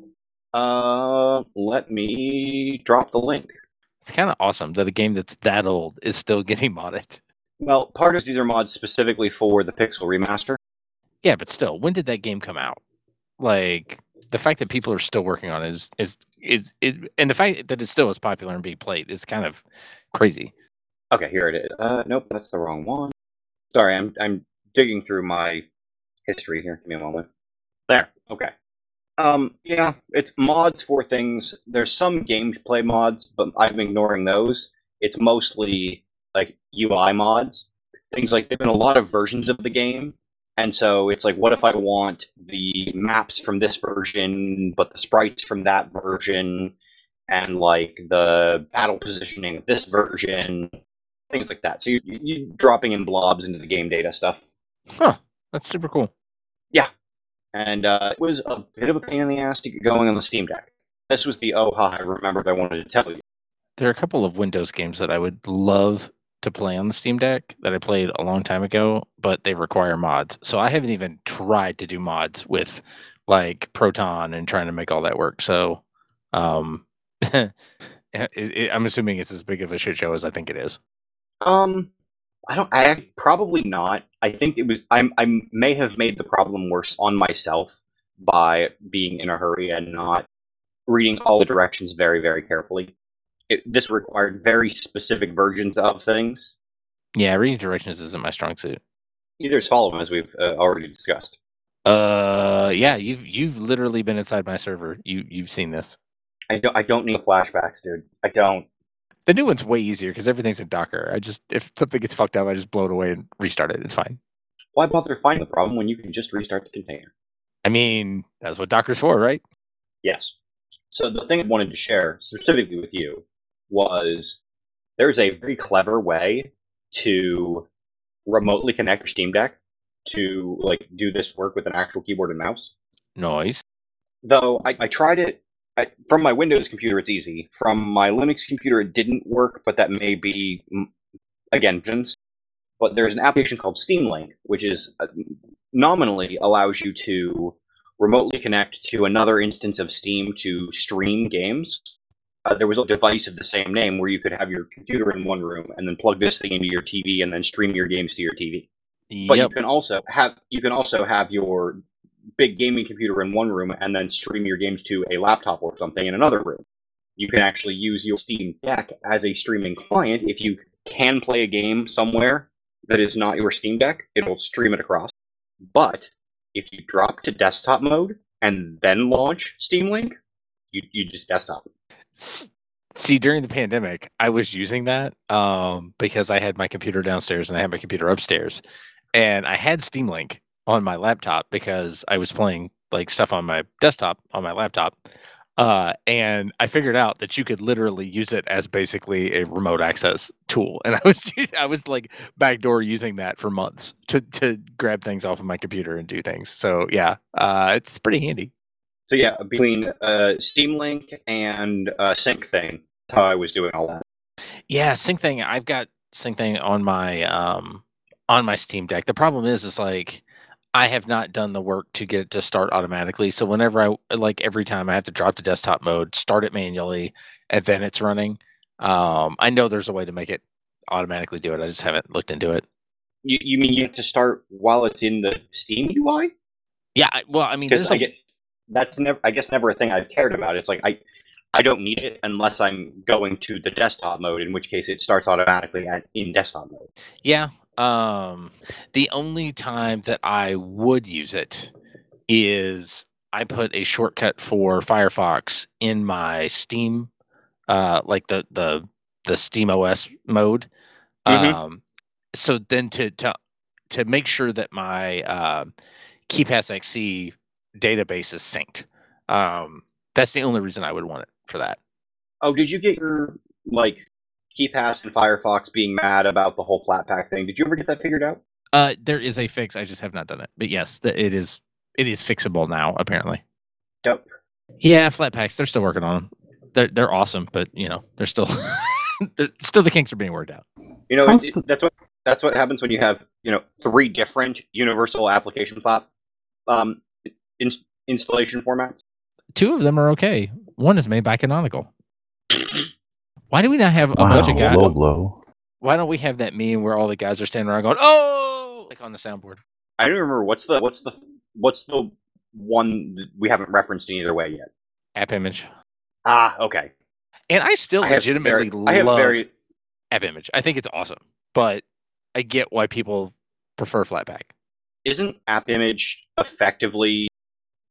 Uh, let me drop the link. It's kind of awesome that a game that's that old is still getting modded. Well, part of these are mods specifically for the Pixel Remaster. Yeah, but still, when did that game come out? Like the fact that people are still working on it is is is it, and the fact that it's still as popular and being played is kind of crazy. Okay, here it is. Uh, nope, that's the wrong one. Sorry, I'm I'm digging through my history here. Give me a moment. There. Okay. Um, yeah, it's mods for things. There's some gameplay mods, but I'm ignoring those. It's mostly like UI mods. Things like there've been a lot of versions of the game, And so it's like, what if I want the maps from this version, but the sprites from that version, and like the battle positioning of this version, things like that. So you you dropping in blobs into the game data stuff, Huh. That's super cool. And uh, it was a bit of a pain in the ass to get going on the Steam Deck. This was the oh ha I remembered I wanted to tell you. There are a couple of Windows games that I would love to play on the Steam Deck that I played a long time ago, but they require mods. So I haven't even tried to do mods with like Proton and trying to make all that work. So um it, it, I'm assuming it's as big of a shit show as I think it is. Um, I don't. I probably not. I think it was. I I may have made the problem worse on myself by being in a hurry and not reading all the directions very very carefully. It, this required very specific versions of things. Yeah, reading directions isn't my strong suit. Either is follow them as we've uh, already discussed. Uh yeah, you've you've literally been inside my server. You you've seen this. I don't. I don't need flashbacks, dude. I don't. The new one's way easier because everything's in Docker. I just if something gets fucked up, I just blow it away and restart it. It's fine. Why bother finding the problem when you can just restart the container? I mean, that's what Docker's for, right? Yes. So the thing I wanted to share specifically with you was there's a very clever way to remotely connect your Steam Deck to like do this work with an actual keyboard and mouse. Noise. Though I, I tried it I, from my Windows computer, it's easy. From my Linux computer, it didn't work, but that may be mm, again versions. But there's an application called Steam Link, which is uh, nominally allows you to remotely connect to another instance of Steam to stream games. Uh, there was a device of the same name where you could have your computer in one room and then plug this thing into your TV and then stream your games to your TV. But you can also have you can also have your big gaming computer in one room and then stream your games to a laptop or something in another room. You can actually use your Steam Deck as a streaming client if you can play a game somewhere that is not your Steam Deck, it'll stream it across. But if you drop to desktop mode and then launch Steam Link, you, you just desktop. See, during the pandemic, I was using that um, because I had my computer downstairs and I had my computer upstairs, and I had Steam Link on my laptop because I was playing like stuff on my desktop on my laptop. Uh, and I figured out that you could literally use it as basically a remote access tool, and I was I was like backdoor using that for months to to grab things off of my computer and do things. So yeah, uh, it's pretty handy. So yeah, between uh, Steam Link and uh, Syncthing, how I was doing all that. Yeah, Syncthing. I've got Syncthing on my um on my Steam Deck. The problem is, is like I have not done the work to get it to start automatically. So whenever I like every time I have to drop to desktop mode, start it manually, and then it's running. Um, I know there's a way to make it automatically do it. I just haven't looked into it. You, you mean you have to start while it's in the Steam UI? Yeah, I, well, I mean, Because there's I get that's never I guess never a thing I've cared about. It's like I I don't need it unless I'm going to the desktop mode, in which case it starts automatically at, in desktop mode. Yeah. Um the only time that I would use it is I put a shortcut for Firefox in my Steam uh like the the the Steam OS mode. Mhm. Um so then to to to make sure that my uh, KeePassXC database is synced. Um that's the only reason I would want it for that. Oh, did you get your like KeePass and Firefox being mad about the whole Flatpak thing? Did you ever get that figured out? Uh, there is a fix. I just have not done it. But yes, the, it is it is fixable now. Apparently. Dope. Yeah, Flatpaks. They're still working on them. They're they're awesome, but you know they're still they're, still the kinks are being worked out. You know, How's it, that's what that's what happens when you have you know three different universal application plat um, in, installation formats. Two of them are okay. One is made by Canonical. Why do we not have a Wow, bunch of guys? low blow. Why don't we have that meme where all the guys are standing around going, "Oh!" like on the soundboard? I don't remember what's the what's the what's the one that we haven't referenced in either way yet. AppImage. Ah, okay. And I still I legitimately very, I have love very AppImage. I think it's awesome, but I get why people prefer Flatpak. isn't AppImage effectively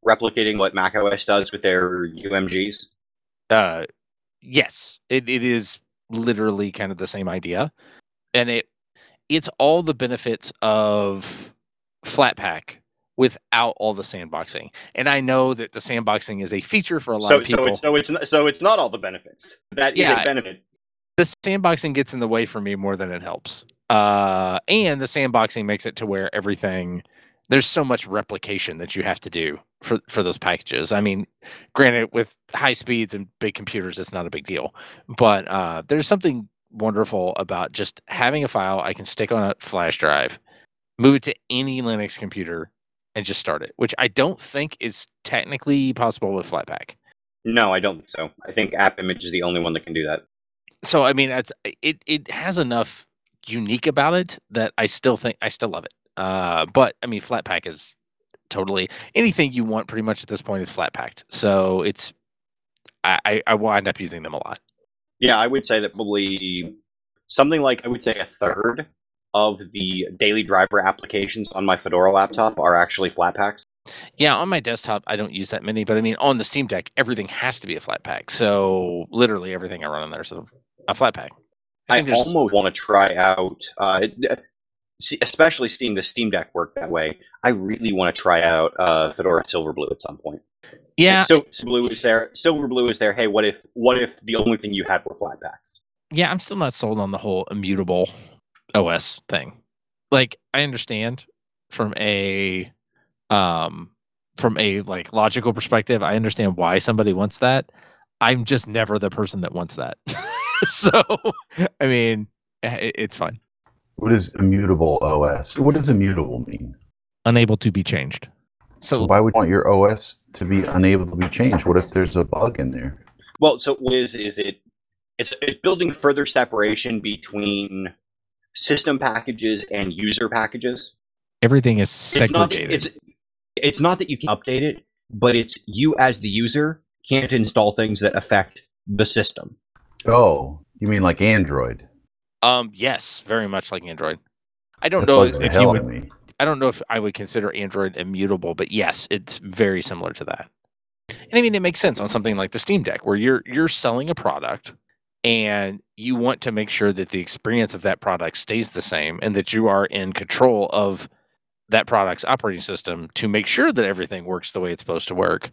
replicating what macOS does with their DMGs? Uh, yes, it, it is literally kind of the same idea, and it it's all the benefits of Flatpak without all the sandboxing. And I know that the sandboxing is a feature for a lot So of people. so it's so it's not, so it's not all the benefits. That is Yeah. a benefit. the sandboxing gets in the way for me more than it helps. Uh, and the sandboxing makes it to where everything there's so much replication that you have to do for for those packages. I mean, granted, with high speeds and big computers, it's not a big deal, but uh, there's something wonderful about just having a file I can stick on a flash drive, move it to any Linux computer, and just start it. Which I don't think is technically possible with Flatpak. No, I don't think so. I think AppImage is the only one that can do that. so I mean, it's it it has enough unique about it that I still think I still love it. Uh, but I mean, Flatpak is totally anything you want. Pretty much at this point is flat packed. So it's I I, I wind up using them a lot. Yeah, I would say that probably something like I would say a third of the daily driver applications on my Fedora laptop are actually Flatpaks. Yeah, on my desktop I don't use that many, but I mean on the Steam Deck everything has to be a Flatpak. So literally everything I run on there is a, a Flatpak. I, there's- almost want to try out, uh, see- especially seeing the Steam Deck work that way. I really want to try out uh, Fedora Silverblue at some point. Yeah, so Silverblue is there. Silverblue is there. Hey, what if what if the only thing you had were Flatpaks? yeah, I'm still not sold on the whole immutable OS thing. Like, I understand from a um from a like logical perspective, I understand why somebody wants that. I'm just never the person that wants that. so, I mean, eh, it, it's fine. What is immutable OS? What does immutable mean? Unable to be changed. So So, why would you want your OS to be unable to be changed? What if there's a bug in there? Well, so what is is it? It's it's building further separation between system packages and user packages. everything is It's not, segregated. it's it's not that you can update it, but it's you as the user can't install things that affect the system. Oh, you mean like Android? Um, yes, very much like Android. I don't know if you would me. I don't know if I would consider Android immutable, but yes, it's very similar to that. And I mean, it makes sense on something like the Steam Deck, where you're you're selling a product and you want to make sure that the experience of that product stays the same and that you are in control of that product's operating system to make sure that everything works the way it's supposed to work.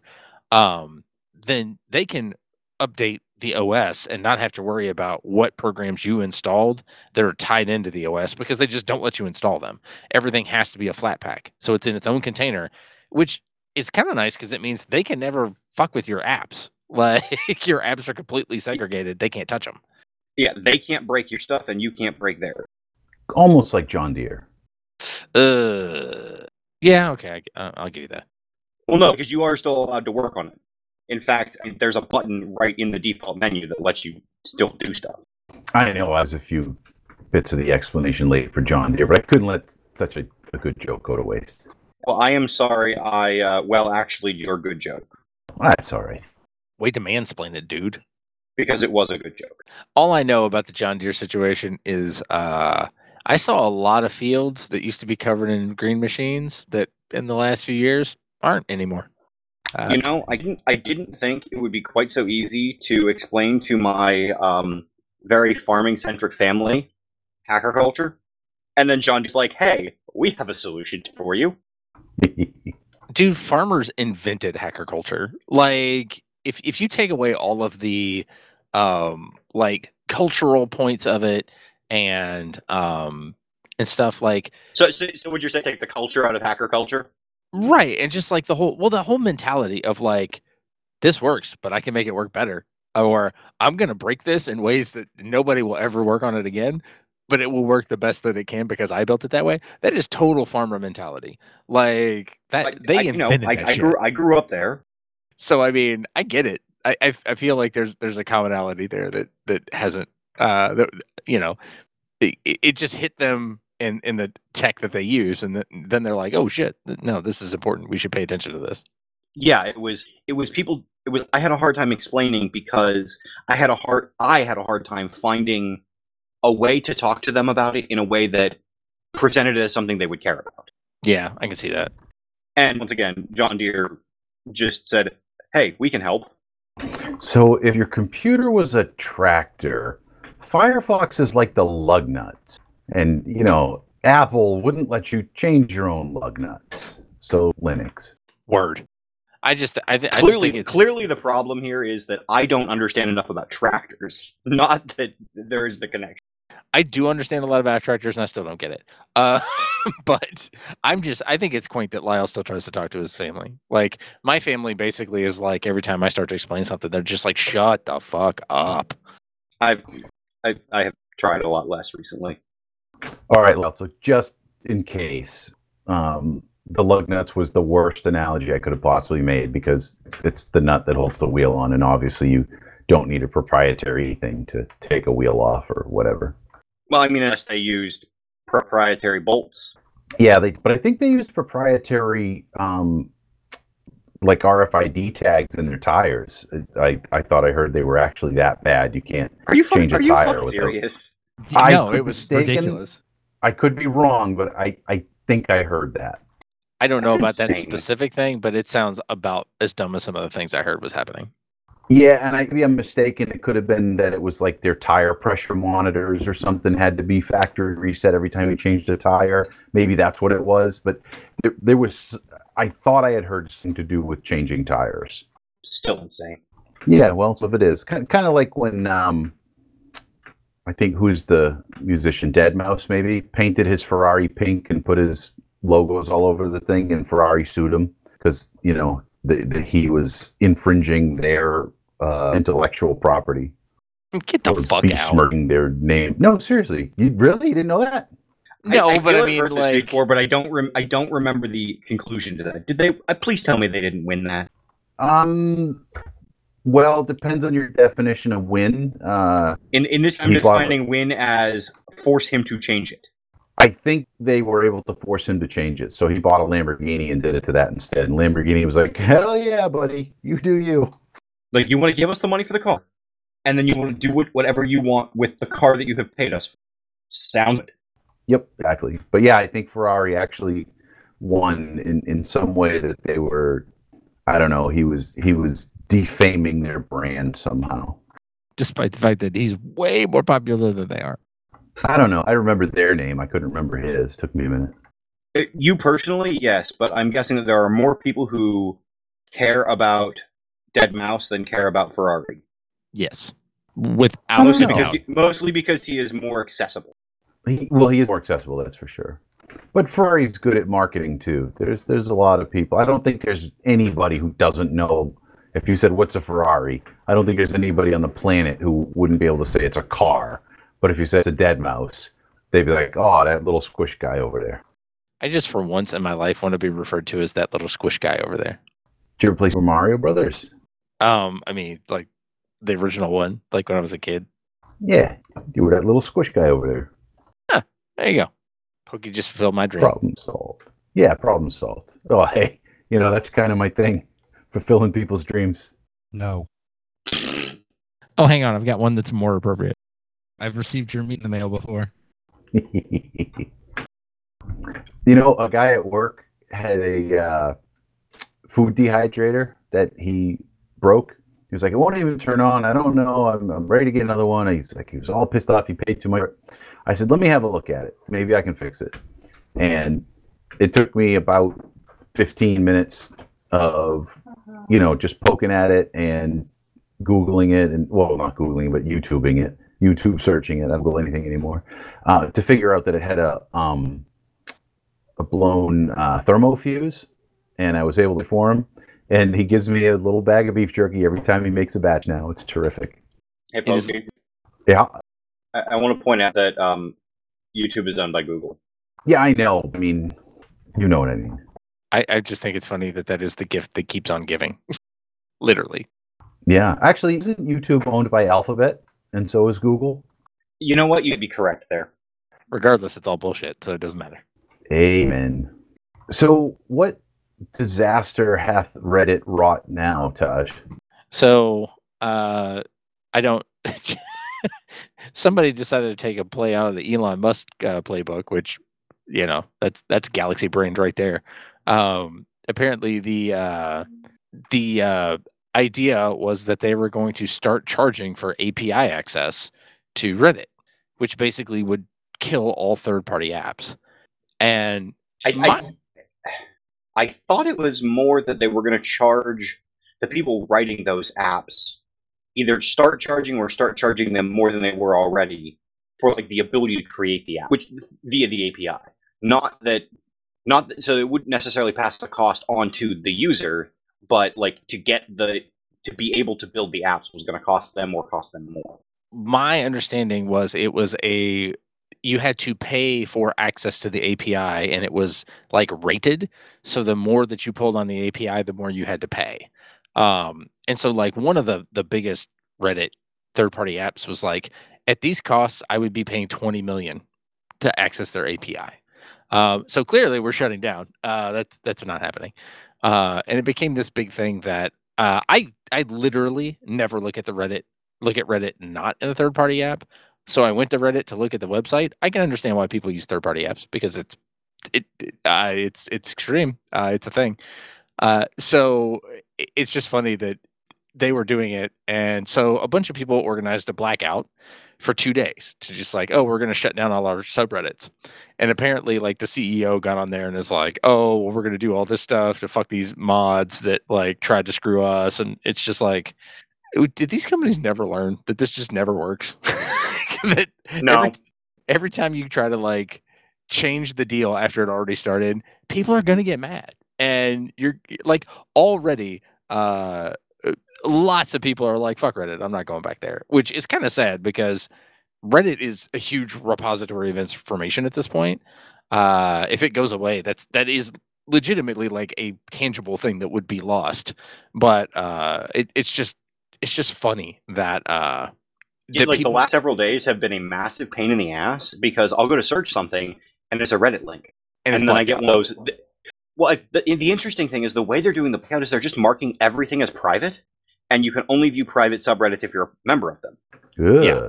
Um, then they can update the OS and not have to worry about what programs you installed that are tied into the OS because they just don't let you install them everything has to be a Flatpak. So it's in its own container, which is kind of nice because it means they can never fuck with your apps. Like your apps are completely segregated; they can't touch them. Yeah, they can't break your stuff, and you can't break theirs. Almost like John Deere. Uh, yeah, okay, I, uh, I'll give you that. Well, no, because you are still allowed to work on it. In fact, there's a button right in the default menu that lets you still do stuff. I know I was a few bits of the explanation late for John Deere, but I couldn't let such a, a good joke go to waste. Well, I am sorry. I uh, well, actually, your good joke That's all right. Way to mansplain it, dude. because it was a good joke. All I know about the John Deere situation is uh, I saw a lot of fields that used to be covered in green machines that in the last few years aren't anymore. Uh, You know, I didn't. I didn't think it would be quite so easy to explain to my um, very farming-centric family hacker culture, and then John is like, "Hey, we have a solution for you." dude farmers invented hacker culture like if if you take away all of the um like cultural points of it and um and stuff like So, so, so would you say take the culture out of hacker culture? Right and just like the whole well the whole mentality of like this works but i can make it work better or i'm going to break this in ways that nobody will ever work on it again but it will work the best that it can because i built it that way that is total farmer mentality like that I, they I, you know, invented I, that I shit. grew. I grew up there. So I mean, I get it. I I feel like there's there's a commonality there that that hasn't uh that you know it it just hit them in in the tech that they use and then then they're like oh shit no this is important. We should pay attention to this. Yeah it was it was people it was i had a hard time explaining because i had a hard i had a hard time finding a way to talk to them about it in a way that presented it as something they would care about. Yeah I can see that. And once again john deere just said hey we can help. So if your computer was a tractor, Firefox is like the lug nuts. And, you know, Apple wouldn't let you change your own lug nuts. So Linux. Word. I just I, th- I just Clearly, think it's clearly, the problem here is that I don't understand enough about tractors. Not that there is the connection. I do understand a lot about tractors and I still don't get it. Uh, but I'm just I think it's quaint that Lyle still tries to talk to his family. Like my family basically is like every time I start to explain something, they're just like, "Shut the fuck up." I've, I, I have tried a lot less recently. All right, well, so just in case, um, the lug nuts was the worst analogy I could have possibly made because it's the nut that holds the wheel on, and obviously you don't need a proprietary thing to take a wheel off or whatever. Well, I mean, unless they used proprietary bolts. Yeah, they, but I think they used proprietary, um, like RFID tags in their tires. I, I thought I heard they were actually that bad. You can't. Are you fucking, Change a are you tire fucking with a- serious? I no, it was mistaken- ridiculous. I could be wrong, but I, I think I heard that. I don't know about That's that specific thing, but it sounds about as dumb as some of the things I heard was happening. Yeah, and I, maybe I'm mistaken. It could have been that it was like their tire pressure monitors or something had to be factory reset every time you changed a tire. Maybe that's what it was. But there, there was, I thought I had heard something to do with changing tires. Still insane. Yeah, well, so if it is, kind kind of like when um, I think who's the musician, deadmau5, maybe painted his Ferrari pink and put his logos all over the thing, and Ferrari sued him because you know the, the, he was infringing their uh, intellectual property. Get the fuck out. besmirching their name. No, seriously, you really you didn't know that? No, I, but I mean, heard this like- before, but I don't. Rem- I don't remember the conclusion to that. Did they? Uh, please tell me they didn't win that. Um, well, it depends on your definition of win. Uh, In in this, I'm bought defining win as force him to change it. I think they were able to force him to change it. So he bought a Lamborghini and did it to that instead. And Lamborghini was like, "Hell yeah, buddy, you do you." Like you want to give us the money for the car, and then you want to do it, whatever you want with the car that you have paid us. for. Sounds good. Yep, exactly. But yeah, I think Ferrari actually won in in some way that they were. I don't know. He was he was defaming their brand somehow. Despite the fact that he's way more popular than they are. I don't know. I remember their name. I couldn't remember his. Took me a minute. Uh, You personally, yes, but I'm guessing that there are more people who care about deadmau5 than care about Ferrari. Yes. Without Mostly because he, mostly because he is more accessible. He, well, he is more accessible, that's for sure. But Ferrari's good at marketing too. There's there's a lot of people. I don't think there's anybody who doesn't know. If you said what's a Ferrari, I don't think there's anybody on the planet who wouldn't be able to say it's a car. But if you said it's a dead mouse, they'd be like, "Oh, that little squish guy over there." I just for once in my life want to be referred to as that little squish guy over there. Did you ever play Super Mario Brothers? Um, I mean, like the original one, like when I was a kid. Yeah, you were that little squish guy over there. There you go. Pokey just fulfilled my dream. Problem solved. Yeah, problem solved. Oh, hey, you know that's kind of my thing, fulfilling people's dreams. No. Oh, hang on. I've got one that's more appropriate. I've received your meat in the mail before. you know, a guy at work had a uh, food dehydrator that he broke. He was like, "It won't even turn on. I don't know. I'm, I'm ready to get another one." He's like, he was all pissed off. He paid too much. I said, "Let me have a look at it. Maybe I can fix it." And it took me about 15 minutes of, you know, just poking at it and googling it, and well, not googling, but YouTubing it, YouTube searching it. I don't Google anything anymore uh, to figure out that it had a um, a blown uh, thermofuse, and I was able to form. And he gives me a little bag of beef jerky every time he makes a batch. Now it's terrific. Hey, It is- Pokey, Yeah, I, I want to point out that um, YouTube is owned by Google. yeah, I know. I mean, you know what I mean. I, I just think it's funny that that is the gift that keeps on giving. Literally. Yeah, actually, isn't YouTube owned by Alphabet, and so is Google? You know what? You'd be correct there. Regardless, it's all bullshit, so it doesn't matter. Amen. So, what disaster hath Reddit wrought now, Thaj? So uh I don't somebody decided to take a play out of the Elon Musk uh, playbook, which you know, that's that's galaxy brains right there. Um apparently the uh the uh idea was that they were going to start charging for API access to Reddit, which basically would kill all third-party apps. And I, My- I, I thought it was more that they were going to charge the people writing those apps either start charging or start charging them more than they were already for like the ability to create the app, which via the API. Not that, not that, so it wouldn't necessarily pass the cost on to the user, but like to get the to be able to build the apps was going to cost them or cost them more. my understanding was it was a you had to pay for access to the API and it was like rated. So the more that you pulled on the API, the more you had to pay. Um, and so like one of the the biggest Reddit third party apps was like at these costs, I would be paying 20 million to access their API. Um, so clearly we're shutting down. Uh, that's that's not happening. Uh, and it became this big thing that uh, I I literally never look at the Reddit look at Reddit not in a third party app. So I went to Reddit to look at the website. I can understand why people use third party apps because it's it, it uh, it's it's extreme. Uh, it's a thing. So it's just funny that they were doing it, and so a bunch of people organized a blackout for two days to just like, oh, we're going to shut down all our subreddits. And apparently, like the CEO got on there and is like, oh, well, we're going to do all this stuff to fuck these mods that like tried to screw us, and it's just like, "Oh, did these companies never learn that this just never works? that No. every, every time you try to like change the deal after it already started, people are going to get mad. And you're like already uh, lots of people are like fuck Reddit, I'm not going back there, which is kind of sad because Reddit is a huge repository of information at this point. Uh if it goes away, that's that is legitimately like a tangible thing that would be lost. But uh it, it's just it's just funny that uh Yeah, that like people- the last several days have been a massive pain in the ass because I'll go to search something and it's a Reddit link, and, and, then I get one of those. Th- Well, I- the, the interesting thing is the way they're doing the blackout is they're just marking everything as private, and you can only view private subreddits if you're a member of them. Ugh, Yeah.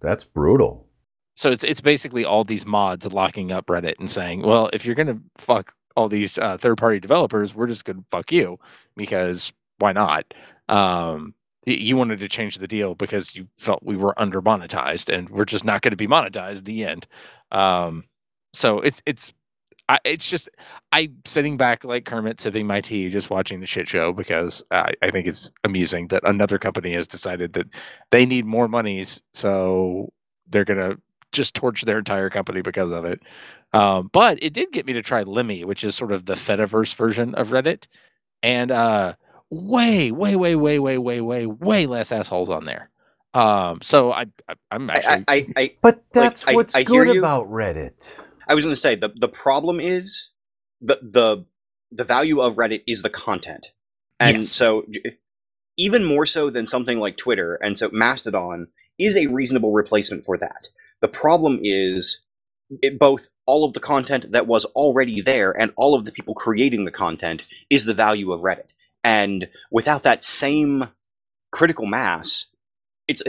That's brutal. So it's it's basically all these mods locking up Reddit and saying, well, if you're gonna fuck all these uh, third party developers, we're just gonna fuck you because why not? Um, you wanted to change the deal because you felt we were under monetized, and we're just not going to be monetized. The end. Um, so it's it's I, it's just I sitting back like Kermit sipping my tea, just watching the shit show because I, I think it's amusing that another company has decided that they need more monies, so they're gonna just torch their entire company because of it. Um, but it did get me to try Lemmy, which is sort of the Fediverse version of Reddit, and uh, way, way, way, way, way, way, way, way less assholes on there. Um, so I, I I'm actually I, I, I, But that's I- what's I good you. about Reddit. I was going to say the the problem is the the the value of Reddit is the content, and Yes. so even more so than something like Twitter, and so Mastodon is a reasonable replacement for that. The problem is it, both all of the content that was already there and all of the people creating the content is the value of Reddit, and without that same critical mass, it's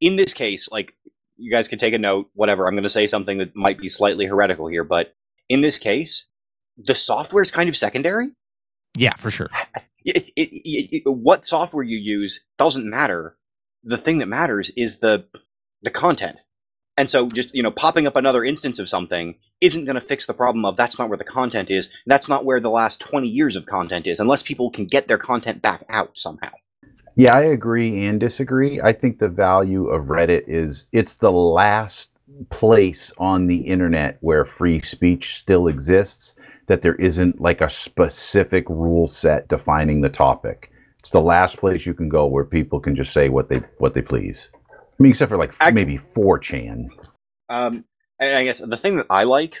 in this case like you guys can take a note, whatever. I'm going to say something that might be slightly heretical here, but in this case, the software is kind of secondary. Yeah, for sure. It, it, it, what software you use doesn't matter. The thing that matters is the the content. And so, just you know, popping up another instance of something isn't going to fix the problem of that's not where the content is. That's not where the last 20 years of content is, unless people can get their content back out somehow. Yeah, I agree and disagree. I think the value of Reddit is it's the last place on the internet where free speech still exists, that there isn't like a specific rule set defining the topic. It's the last place you can go where people can just say what they what they please. I mean, except for like maybe 4chan. Um, and I guess the thing that I like,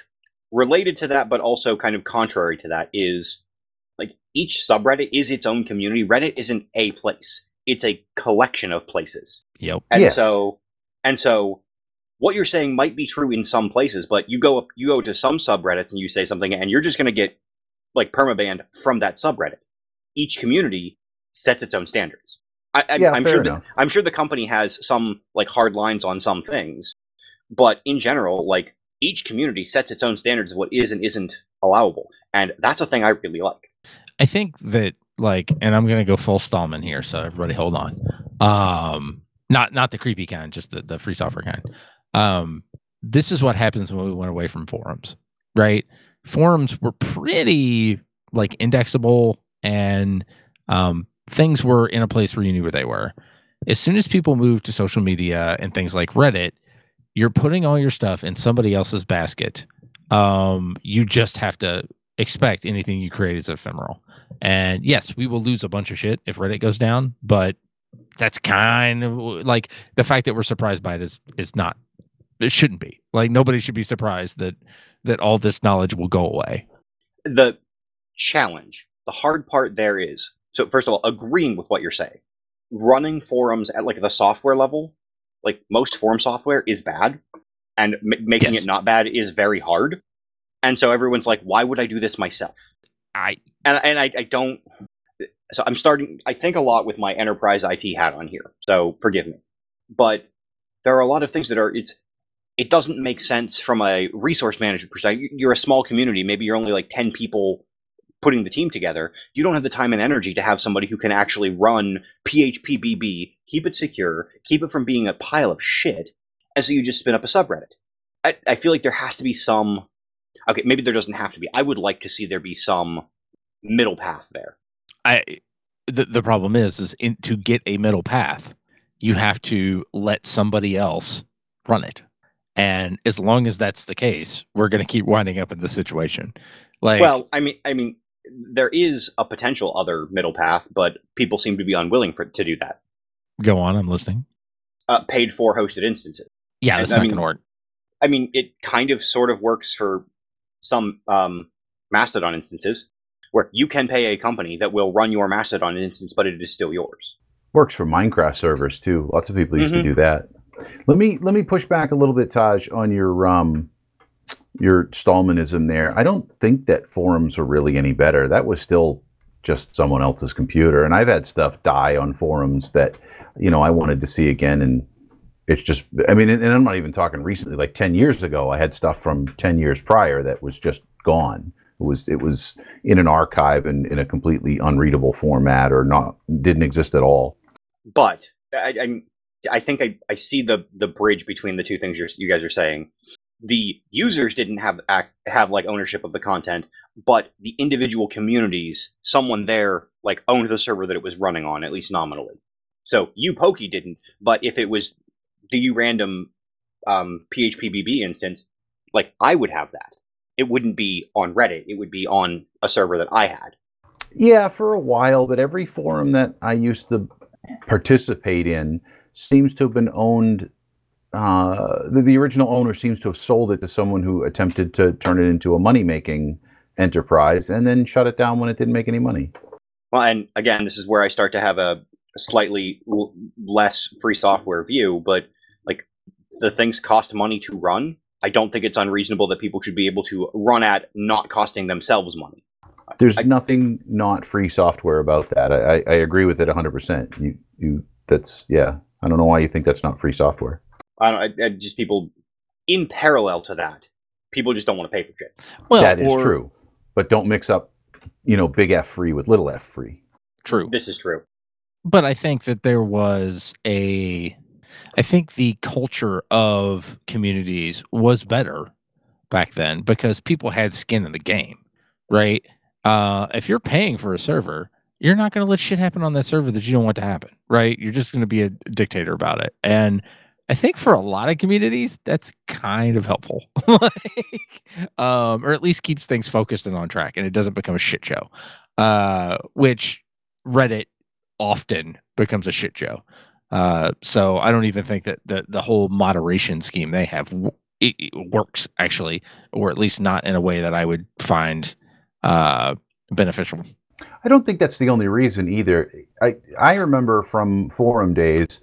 related to that, but also kind of contrary to that, is each subreddit is its own community. Reddit isn't a place; it's a collection of places. Yep. And Yes. so, and so, what you're saying might be true in some places, but you go up, you go to some subreddits and you say something, and you're just going to get like permabanned from that subreddit. Each community sets its own standards. I, I, Yeah, I'm fair sure. That, enough. I'm sure the company has some like hard lines on some things, but in general, like each community sets its own standards of what is and isn't allowable, and that's a thing I really like. I think that like, and I'm gonna go full Stallman here, so everybody hold on. Um, not not the creepy kind, just the the free software kind. Um, this is what happens when we went away from forums. right? Forums were pretty like indexable and um, things were in a place where you knew where they were. As soon as people moved to social media and things like Reddit, you're putting all your stuff in somebody else's basket. Um, you just have to expect anything you create is ephemeral. And yes, we will lose a bunch of shit if Reddit goes down, but that's kind of like the fact that we're surprised by it is is not it shouldn't be. Like nobody should be surprised that that all this knowledge will go away. The challenge, the hard part there is so first of all, agreeing with what you're saying. Running forums at like the software level, like most forum software is bad, and m- making Yes. it not bad is very hard. And so everyone's like, "Why would I do this myself?" I and and I, I don't. So I'm starting. I think a lot with my enterprise IT hat on here. So forgive me, but there are a lot of things that are. It's. It doesn't make sense from a resource management perspective. You're a small community. Maybe you're only like ten people putting the team together. You don't have the time and energy to have somebody who can actually run PHPBB, keep it secure, keep it from being a pile of shit, and so you just spin up a subreddit. I, I feel like there has to be some. Okay, maybe there doesn't have to be. I would like to see there be some middle path there. I the, the problem is is in, to get a middle path, you have to let somebody else run it. And as long as that's the case, we're going to keep winding up in this situation. Like, well, I mean, I mean, there is a potential other middle path, but people seem to be unwilling for to do that. go on, I'm listening. Uh, paid for hosted instances. Yeah, I- that's I not mean, going to work. I mean, it kind of sort of works for some um, Mastodon instances, where you can pay a company that will run your Mastodon instance, but it is still yours. Works for Minecraft servers too. Lots of people used Mhm. to do that. Let me let me push back a little bit, Thaj, on your um your Stallmanism there. I don't think that forums are really any better. That was still just someone else's computer, and I've had stuff die on forums that you know I wanted to see again, and it's just I mean, and, I'm not even talking recently. Like ten years ago, I had stuff from ten years prior that was just gone. It was it was in an archive and in a completely unreadable format, or not didn't exist at all. But I, I, I think I, I see the the bridge between the two things you guys are saying. The users didn't have act, have like ownership of the content, but the individual communities, someone there like owned the server that it was running on, at least nominally. So you Pokey didn't, but if it was the random um, PHPBB instance, like I would have that. It wouldn't be on Reddit. It would be on a server that I had. Yeah, for a while, but every forum that I used to participate in seems to have been owned. Uh, the, the original owner seems to have sold it to someone who attempted to turn it into a money making enterprise and then shut it down when it didn't make any money. Well, and again, this is where I start to have a slightly l- less free software view, but the things cost money to run. I don't think it's unreasonable that people should be able to run at not costing themselves money. There's I- nothing not free software about that. I, I, I agree with it 100%. You, you, that's, yeah. I don't know why you think that's not free software. I don't. I, I just people in parallel to that, people just don't want to pay for shit. Well, that is or- true. But don't mix up, you know, big F free with little f free. True. This is true. but I think that there was a I think the culture of communities was better back then because people had skin in the game, right? Uh, if you're paying for a server, you're not going to let shit happen on that server that you don't want to happen, right? You're just going to be a dictator about it. And I think for a lot of communities, that's kind of helpful, like, um, or at least keeps things focused and on track, and it doesn't become a shit show. Uh, which Reddit often becomes a shit show. Uh, so I don't even think that the the whole moderation scheme they have works actually, or at least not in a way that I would find uh, beneficial. I don't think that's the only reason either. I I remember from forum days,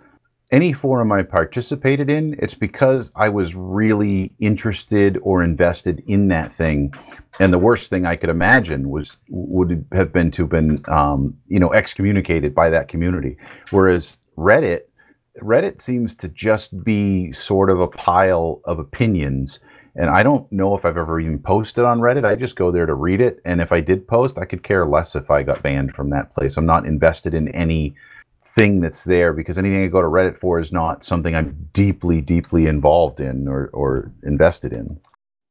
any forum I participated in, it's because I was really interested or invested in that thing. And the worst thing I could imagine was would have been to have been um, you know excommunicated by that community. Whereas Reddit, Reddit seems to just be sort of a pile of opinions. And I don't know if I've ever even posted on Reddit. I just go there to read it. And if I did post, I could care less if I got banned from that place. I'm not invested in any thing that's there because anything I go to Reddit for is not something I'm deeply, deeply involved in or, or invested in.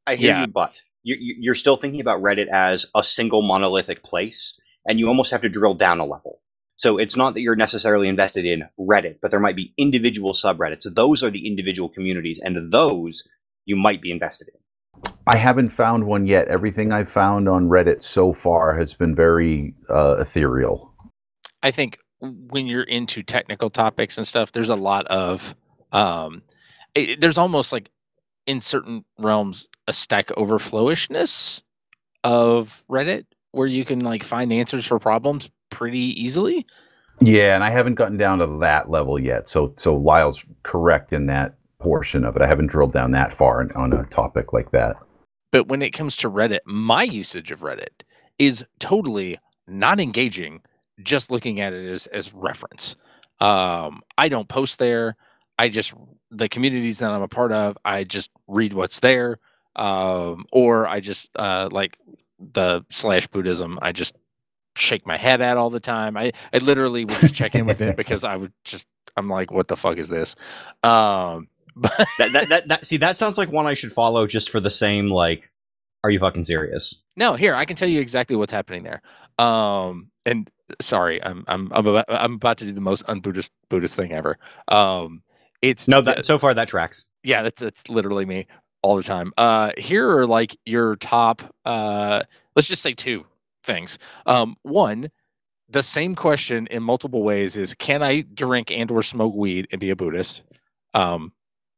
I hear Yeah. you, but you, you- you're still thinking about Reddit as a single monolithic place, and you almost have to drill down a level. So it's not that you're necessarily invested in Reddit, but there might be individual subreddits. Those are the individual communities, and those you might be invested in. I haven't found one yet. Everything I've found on Reddit so far has been very uh, ethereal. I think when you're into technical topics and stuff, there's a lot of um, it, there's almost like in certain realms a stack overflowishness of Reddit where you can like find answers for problems pretty easily. Yeah, and I haven't gotten down to that level yet. So, so Lyle's correct in that portion of it. I haven't drilled down that far in, on a topic like that. But when it comes to Reddit, my usage of Reddit is totally not engaging, just looking at it as, as reference. Um, I don't post there. I just, the communities that I'm a part of, I just read what's there. Um, or I just, uh, like the slash Buddhism, I just shake my head at all the time. I, I literally would just check in with it because I would just, I'm like, what the fuck is this? Um, but That, that, that, that, see, that sounds like one I should follow just for the same, like, are you fucking serious? No, here I can tell you exactly what's happening there. Um, and sorry, I'm I'm I'm about, I'm about to do the most un-Buddhist Buddhist thing ever. Um, it's No, that so far that tracks. yeah, that's that's literally me all the time. Uh, here are like your top. Uh, let's just say two things. Um, one, the same question in multiple ways is: Can I drink and or smoke weed and be a Buddhist? Um,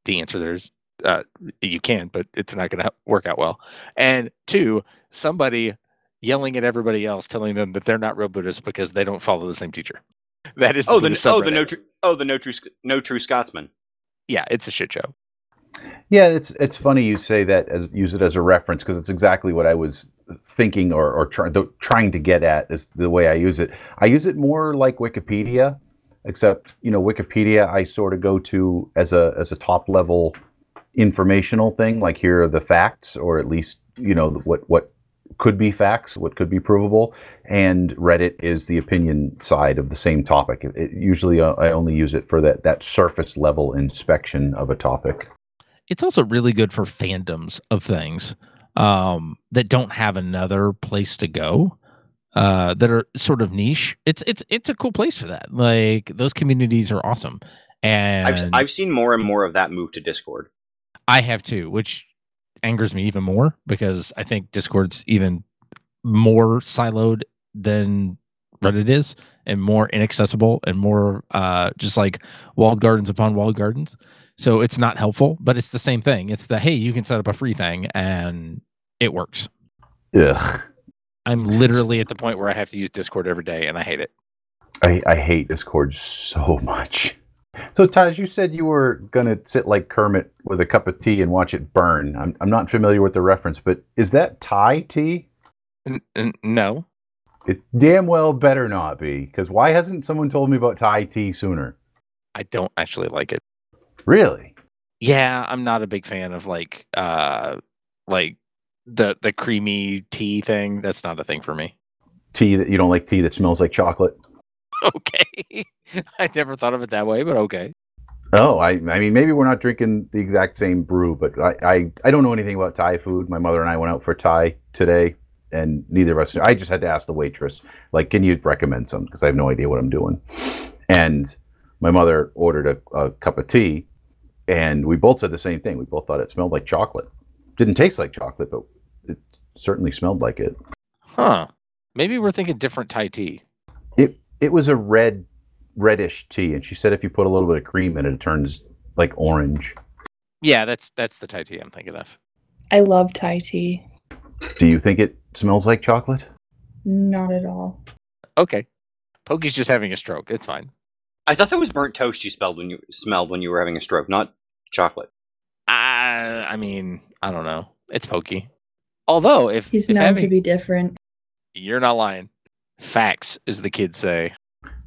the answer there is uh, you can, but it's not going to work out well. And two, somebody yelling at everybody else, telling them that they're not real Buddhists because they don't follow the same teacher. That is Oh, the Buddhist oh the no tr- oh the no true Sc- no true Scotsman. yeah, it's a shit show. Yeah, it's it's funny you say that as use it as a reference because it's exactly what I was thinking or or try, th- trying to get at is the way I use it. I use it more like Wikipedia, except you know Wikipedia I sort of go to as a as a top level informational thing. Like here are the facts, or at least you know what what could be facts, what could be provable, and Reddit is the opinion side of the same topic. It, it- usually, uh, I only use it for that that surface level inspection of a topic. it's also really good for fandoms of things um, that don't have another place to go uh, that are sort of niche. It's it's it's a cool place for that. Like those communities are awesome, and I've I've seen more and more of that move to Discord. I have too, which angers me even more because I think Discord's even more siloed than Reddit is and more inaccessible and more uh, just like walled gardens upon walled gardens. So it's not helpful, but it's the same thing. It's the hey, you can set up a free thing and it works. Ugh. I'm literally at the point where I have to use Discord every day and I hate it. I, I hate Discord so much. So Thaj, you said you were gonna sit like Kermit with a cup of tea and watch it burn. I'm I'm not familiar with the reference, but is that Thai tea? N- n- no, It damn well better not be, because why hasn't someone told me about Thai tea sooner? I don't actually like it. Really? Yeah, I'm not a big fan of like uh like the the creamy tea thing. That's not a thing for me. Tea that you don't like tea that smells like chocolate? Okay. I never thought of it that way, but okay. Oh, I I mean maybe we're not drinking the exact same brew, but I I, I don't know anything about Thai food. My mother and I went out for Thai today, and neither of us. I just had to ask the waitress, like, can you recommend some? Because I have no idea what I'm doing. And my mother ordered a, a cup of tea, and we both said the same thing. We both thought it smelled like chocolate. Didn't taste like chocolate, but it certainly smelled like it. Huh. Maybe we're thinking different Thai tea. It it was a red reddish tea, and she said if you put a little bit of cream in it, it turns like orange. Yeah, that's that's the Thai tea I'm thinking of. I love Thai tea. Do you think it smells like chocolate? Not at all. Okay. Pokey's just having a stroke. It's fine. I thought that was burnt toast you spelled when you smelled when you were having a stroke, not chocolate. I I mean, I don't know. It's Pokey. Although if, He's if known having, to be different. you're not lying. Facts, as the kids say.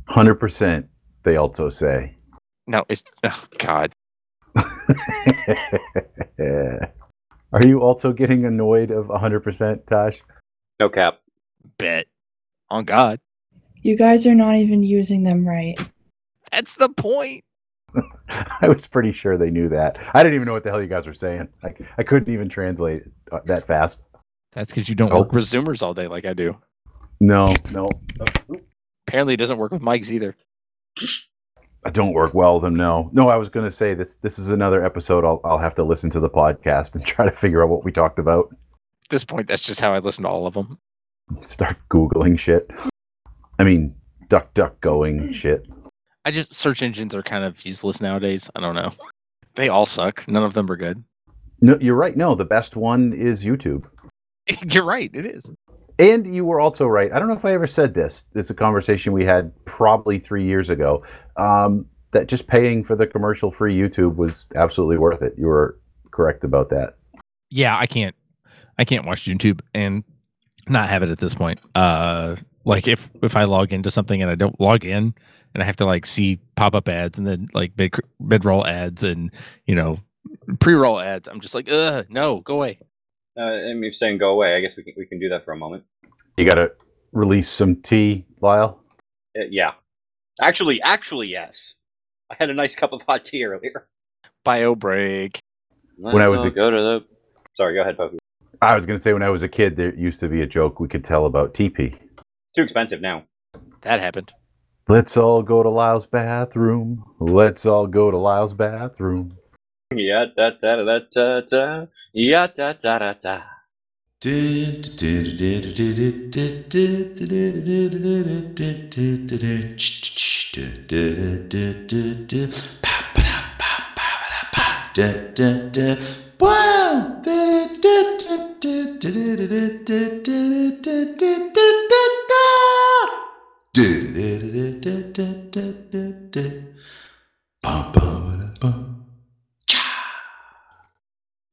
Hundred percent. They also say. No, it's oh god. Are you also getting annoyed of hundred percent, Tosh? No cap. Bet. On God. You guys are not even using them right. That's the point. I was pretty sure they knew that. I didn't even know what the hell you guys were saying. I, I couldn't even translate it uh, that fast. That's because you don't Oh. work Work with Zoomers all day like I do. No, no, Apparently, it doesn't work with mics either. I don't work well with them. No, no. I was going to say this. This is another episode. I'll I'll have to listen to the podcast and try to figure out what we talked about. At this point, that's just how I listen to all of them. Start googling shit. I mean, duck duck going shit. I just search engines are kind of useless nowadays. I don't know. They all suck. None of them are good. No, you're right. No, the best one is YouTube. You're right. It is. And you were also right. I don't know if I ever said this. It's a conversation we had probably three years ago. Um, that just paying for the commercial free YouTube was absolutely worth it. You were correct about that. yeah, I can't I can't watch YouTube and not have it at this point. Uh like if if I log into something and I don't log in and I have to like see pop-up ads and then like mid mid roll ads and you know Pre-roll ads. I'm just like, ugh, no, go away. Uh, and you're saying go away. I guess we can we can do that for a moment. You got to release some tea, Lyle. Uh, yeah, actually, actually, yes. I had a nice cup of hot tea earlier. Bio break. When I was a- go to the. Sorry, go ahead, Pokey. I was going to say when I was a kid, there used to be a joke we could tell about TP. It's too expensive now. That happened. Let's all go to Lyle's bathroom. Let's all go to Lyle's bathroom. Yeah, da da da da da. Yeah, da da da da. So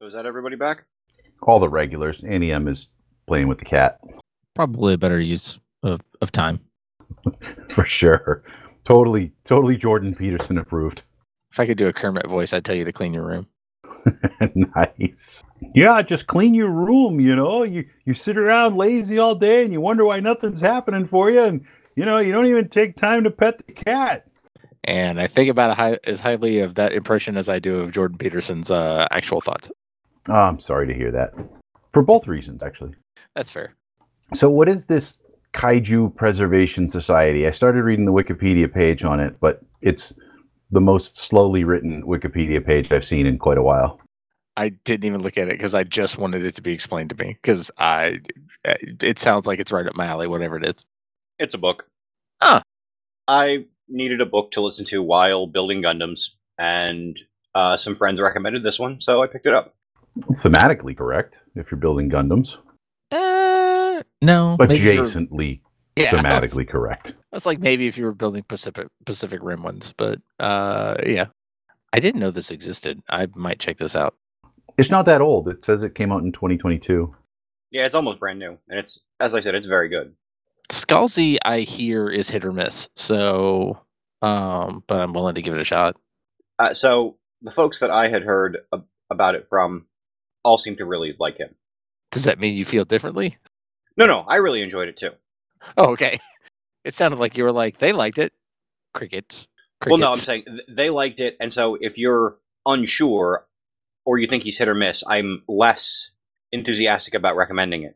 is that everybody back? All the regulars. Auntie M is playing with the cat probably a better use of, of time. for sure. Totally, totally Jordan Peterson approved. If I could do a Kermit voice, I'd tell you to clean your room. nice. Yeah, just clean your room. You know, you you sit around lazy all day and you wonder why nothing's happening for you, and you know you don't even take time to pet the cat. And I think about high, as highly of that impression as I do of Jordan Peterson's uh, actual thoughts. Oh, I'm sorry to hear that. For both reasons, actually. That's fair. So, what is this Kaiju Preservation Society? I started reading the Wikipedia page on it, but it's the most slowly written Wikipedia page I've seen in quite a while. I didn't even look at it because I just wanted it to be explained to me because I, it sounds like it's right up my alley, whatever it is. It's a book. Huh. I needed a book to listen to while building Gundams, and uh, some friends recommended this one, so I picked it up. Thematically correct if you're building Gundams, Uh, no. maybe you're- adjacently Yeah, I was- thematically correct. That's like maybe if you were building Pacific Pacific Rim ones, but uh, yeah, I didn't know this existed. I might check this out. It's not that old. It says it came out in 2022. Yeah, it's almost brand new, and it's as I said, it's very good. Scalzi, I hear, is hit or miss. So, um, but I'm willing to give it a shot. Uh, so the folks that I had heard ab- about it from all seem to really like him. Does that mean you feel differently? No, no, I really enjoyed it too. Oh, okay. It sounded like you were like they liked it. Crickets. Well, no, I'm saying th- they liked it, and so if you're unsure or you think he's hit or miss, I'm less enthusiastic about recommending it.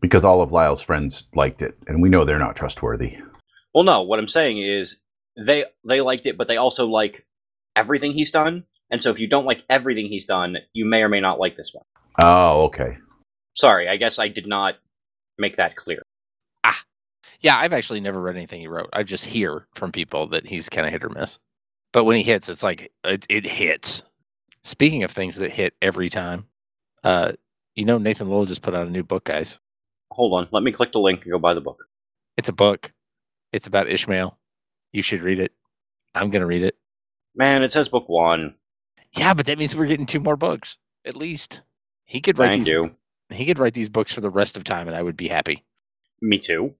Because all of Lyle's friends liked it, and we know they're not trustworthy. Well, no, what I'm saying is they they liked it, but they also like everything he's done. And so if you don't like everything he's done, you may or may not like this one. Oh, okay. Sorry, I guess I did not make that clear. Ah, yeah, I've actually never read anything he wrote. I just hear from people that he's kind of hit or miss. But when he hits, it's like it, it hits. Speaking of things that hit every time, uh, you know Nathan Lowell just put out a new book, guys. Hold on, let me click the link and go buy the book. It's a book. It's about Ishmael. You should read it. I'm gonna read it. Man, it says book one. Yeah, but that means we're getting two more books at least. He could write Thank these. you. He could write these books for the rest of time, and I would be happy. Me too.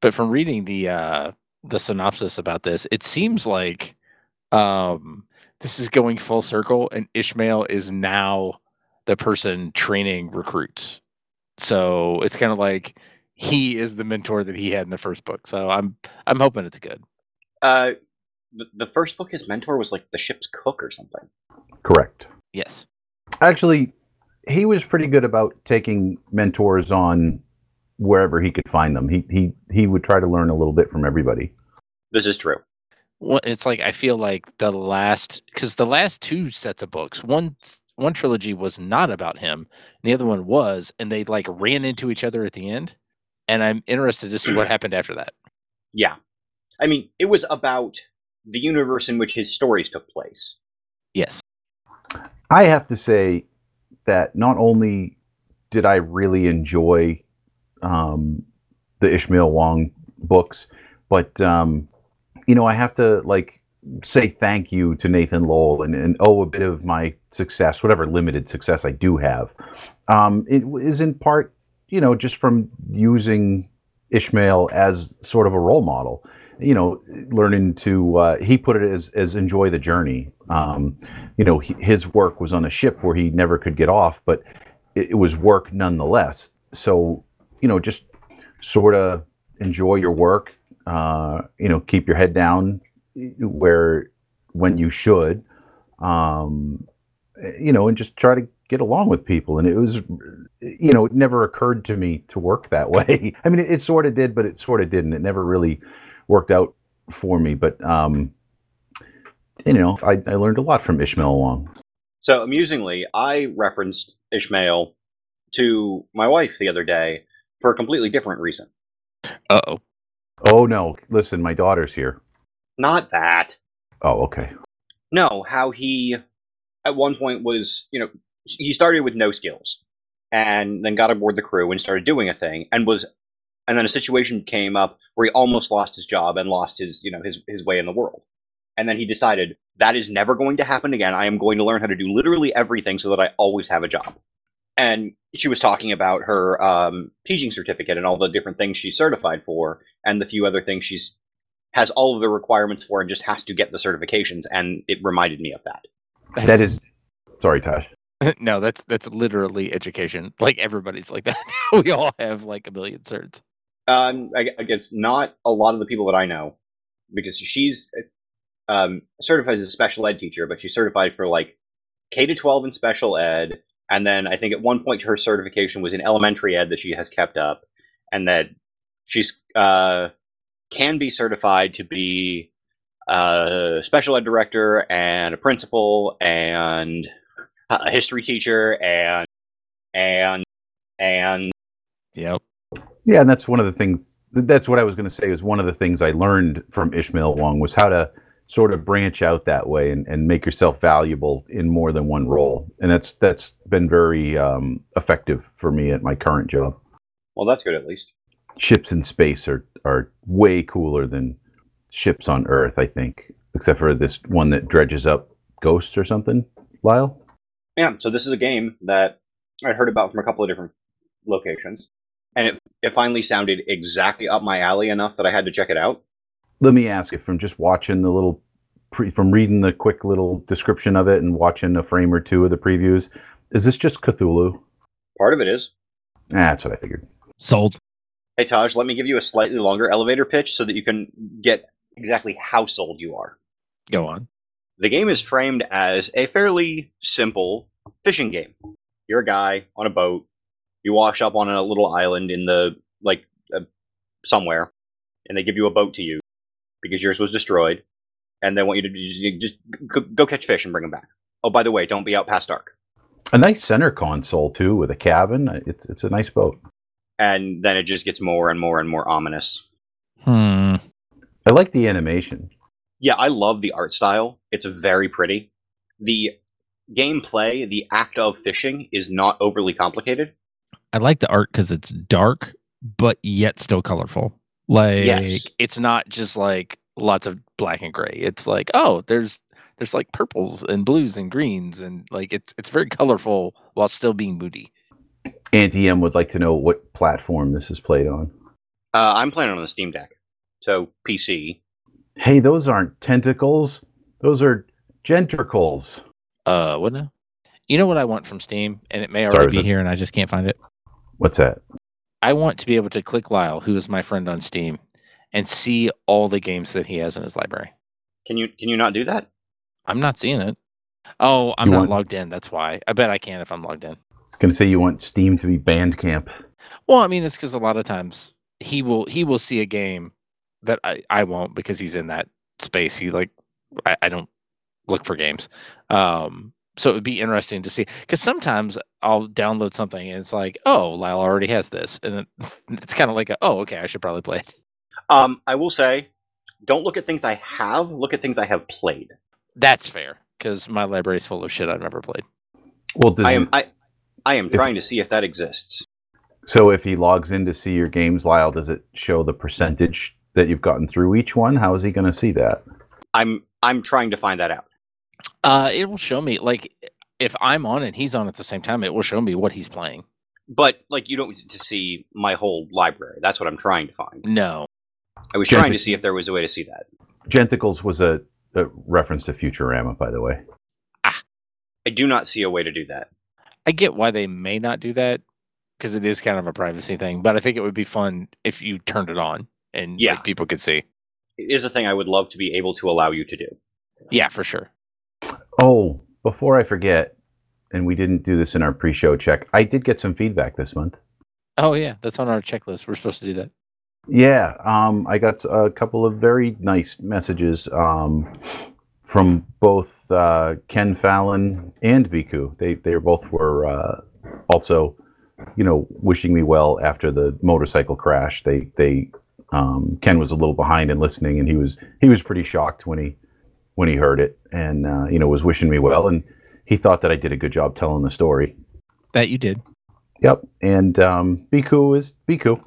but from reading the uh the synopsis about this it seems like um this is going full circle and ishmael is now the person training recruits so it's kind of like he is the mentor that he had in the first book so i'm i'm hoping it's good Uh, the, the first book, his mentor was like the ship's cook or something. Correct. yes Actually, he was pretty good about taking mentors on wherever he could find them. He he he would try to learn a little bit from everybody. This is true. Well, it's like I feel like the last because the last two sets of books, one s- one trilogy was not about him, and the other one was, and they like ran into each other at the end. And I'm interested to see what happened after that. Yeah. I mean, it was about the universe in which his stories took place. Yes. I have to say that not only did I really enjoy um, the Ishmael Wong books, but um, you know I have to like say thank you to Nathan Lowell and, and owe a bit of my success, whatever limited success I do have, um, it is in part you know just from using Ishmael as sort of a role model. You know, learning to uh, he put it as as enjoy the journey. Um, you know, he, his work was on a ship where he never could get off, but it, it was work nonetheless. So, you know, just sort of enjoy your work. Uh, you know, keep your head down where when you should. Um, you know, and just try to get along with people. And it was, you know, it never occurred to me to work that way. I mean, it, it sort of did, but it sort of didn't. It never really worked out for me. But um, you know, I, I learned a lot from Ishmael Wong. So amusingly, I referenced Ishmael to my wife the other day for a completely different reason. Uh oh. Oh no! Listen, my daughter's here. Not that. Oh, okay. No, how he at one point was, you know, he started with no skills and then got aboard the crew and started doing a thing and was and then a situation came up where he almost lost his job and lost his, you know, his his way in the world. And then he decided that is never going to happen again. I am going to learn how to do literally everything so that I always have a job. And she was talking about her um, teaching certificate and all the different things she's certified for, and the few other things she's has all of the requirements for, and just has to get the certifications. And it reminded me of that. That is. Sorry, Tash. no, that's that's literally education. Like everybody's like that. we all have like a million certs. Um, I, I guess not a lot of the people that I know, because she's um, certified as a special ed teacher, but she's certified for like K to twelve in special ed, and then I think at one point her certification was in elementary ed that she has kept up, and that she's uh, can be certified to be a special ed director and a principal and a history teacher and and and Yep. Yeah, and that's one of the things. That's what I was going to say. Is one of the things I learned from Ishmael Wong was how to sort of branch out that way and, and make yourself valuable in more than one role, and that's that's been very um, effective for me at my current job. well, that's good at least. Ships in space are are way cooler than ships on Earth. I think, except for this one that dredges up ghosts or something. Lyle. Yeah, so this is a game that I heard about from a couple of different locations, and it it finally sounded exactly up my alley enough that I had to check it out. let me ask you from just watching the little pre, from reading the quick little description of it and watching a frame or two of the previews is this just cthulhu Part of it is, ah, that's what i figured Sold. Hey Thaj, let me give you a slightly longer elevator pitch so that you can get exactly how sold you are. Go on. The game is framed as a fairly simple fishing game. You're a guy on a boat. You wash up on a little island in the like uh, somewhere, and they give you a boat to use because yours was destroyed, and they want you to just, just go, go catch fish and bring them back. Oh, by the way, don't be out past dark. a nice center console too with a cabin it's it's a nice boat And then it just gets more and more and more ominous. Hmm. i like the animation Yeah, I love the art style. It's very pretty. The gameplay, the act of fishing, is not overly complicated. I like the art because it's dark, but yet still colorful. Like Yes. It's not just like lots of black and gray. It's like, oh, there's there's like purples and blues and greens and like it's it's very colorful while still being moody. Auntie M would like to know what platform this is played on. Uh, I'm playing on the Steam Deck, so PC. Hey, those aren't tentacles. Those are gentricles. Uh, what now? You know what I want from Steam, and it may Sorry, already be be here and I just can't find it. What's that? I want to be able to click Lyle, who is my friend on Steam, and see all the games that he has in his library. Can you can you not do that? I'm not seeing it. Oh, I'm You not want- logged in. That's why. I bet I can if I'm logged in. Was gonna say you want Steam to be Bandcamp. Well, I mean, it's because a lot of times he will he will see a game that I, I won't because he's in that space. He like I, I don't look for games. Um, so it would be interesting to see because sometimes I'll download something and it's like, oh, Lyle already has this, and it, it's kind of like, a, oh, okay, I should probably play it. Um, I will say, don't look at things I have. Look at things I have played. That's fair because my library is full of shit I've never played. Well, does I he- am I, I am If- trying to see if that exists. so if he logs in to see your games, Lyle, does it show the percentage that you've gotten through each one? How is he going to see that? I'm I'm trying to find that out. Uh, it will show me like if I'm on and he's on at the same time, it will show me what he's playing. But like, you don't get to see my whole library. That's what I'm trying to find. No, I was Jentic- trying to see if there was a way to see that. Genticles was a, a reference to Futurama, by the way. I do not see a way to do that. I get why they may not do that because it is kind of a privacy thing, but I think it would be fun if you turned it on and Yeah. like, people could see. It is a thing I would love to be able to allow you to do. Yeah, for sure. Oh, before I forget, and we didn't do this in our pre-show check, I did get some feedback this month. Oh yeah, that's on our checklist. We're supposed to do that. Yeah, um, I got a couple of very nice messages um, from both uh, Ken Fallon and Bikhu. They they both were uh, also, you know, wishing me well after the motorcycle crash. They they um, Ken was a little behind in listening, and he was he was pretty shocked when he when he heard it, and uh, you know was wishing me well, and he thought that I did a good job telling the story. That you did. Yep, and um, Bikhu is Bikhu.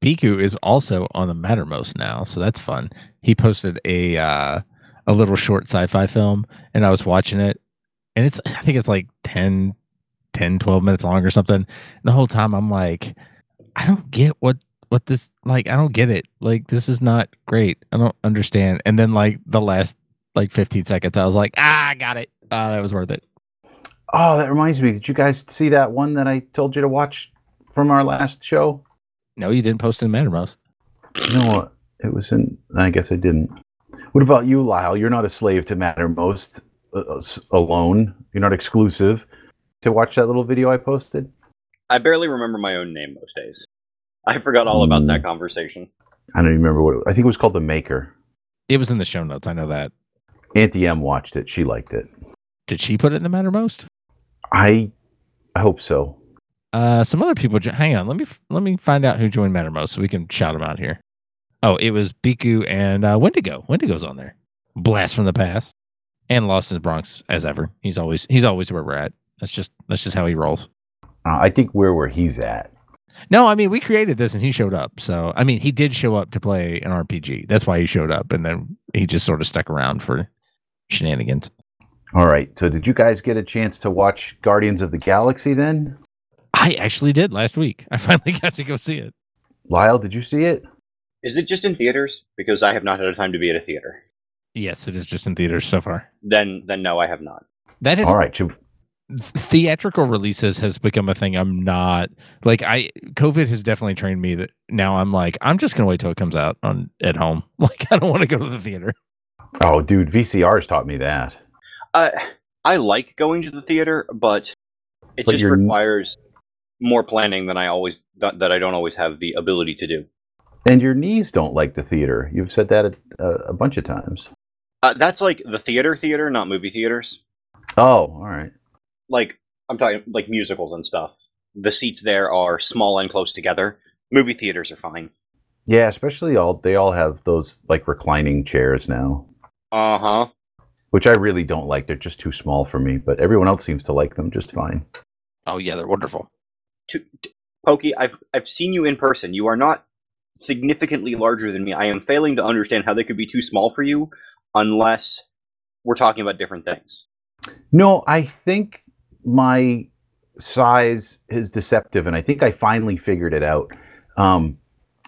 Bikhu is also on the Mattermost now, so that's fun. He posted a uh, a little short sci-fi film, and I was watching it, and it's I think it's like 10, 10 12 minutes long or something. And the whole time I'm like, I don't get what what this like. I don't get it. Like this is not great. I don't understand. And then like the last like fifteen seconds, I was like, ah, I got it. Ah, that was worth it. Oh, that reminds me. Did you guys see that one that I told you to watch from our last show? No, you didn't post it in Mattermost. You know what? It was in. I guess I didn't. What about you, Lyle? You're not a slave to Mattermost uh, uh, alone. You're not exclusive to watch that little video I posted. I barely remember my own name most days. I forgot all about that conversation. I don't even remember what. It, I think it was called The Maker. It was in the show notes. I know that. Auntie M watched it. She liked it. Did she put it in the Mattermost? I, I hope so. Uh, some other people. jo- Hang on, let me let me find out who joined Mattermost so we can shout them out here. Oh, it was Bikhu and uh, Wendigo. Wendigo's on there. Blast from the past, and Lost in the Bronx as ever. He's always he's always where we're at. That's just that's just how he rolls. Uh, I think we're where he's at. No, I mean we created this and he showed up. So I mean he did show up to play an RPG. That's why he showed up, and then he just sort of stuck around for shenanigans. All right. So did you guys get a chance to watch Guardians of the Galaxy then? I actually did last week. I finally got to go see it. Lyle, did you see it? Is it just in theaters? Because I have not had a time to be at a theater. Yes, it is just in theaters so far. Then, then no, I have not. That is All right. Should, theatrical releases has become a thing i'm not like i covid has definitely trained me that now i'm like i'm just gonna wait till it comes out on at home like i don't want to go to the theater oh, dude, VCRs taught me that. Uh, I like going to the theater, but it But just requires more planning than I always that, that I don't always have the ability to do. And your knees don't like the theater. You've said that a, a, a bunch of times. Uh, that's like the theater, theater, not movie theaters. Oh, all right. Like I'm talking like musicals and stuff. The seats there are small and close together. Movie theaters are fine. Yeah, especially all they all have those like reclining chairs now, Uh huh. which I really don't like. They're just too small for me, but everyone else seems to like them just fine. Oh yeah, they're wonderful. To, to, Pokey, I've I've seen you in person. You are not significantly larger than me. I am failing to understand how they could be too small for you, unless we're talking about different things. No, I think my size is deceptive, and I think I finally figured it out. Um,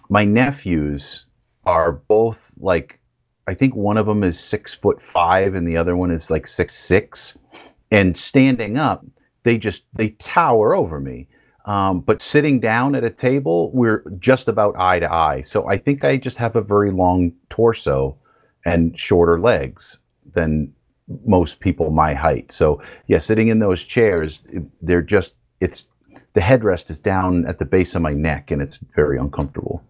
my nephews are both like, I think one of them is six foot five, and the other one is like six six. And standing up, they just they tower over me. Um, but sitting down at a table, we're just about eye to eye. So I think I just have a very long torso and shorter legs than most people my height. So yeah, sitting in those chairs, they're just it's the headrest is down at the base of my neck, and it's very uncomfortable.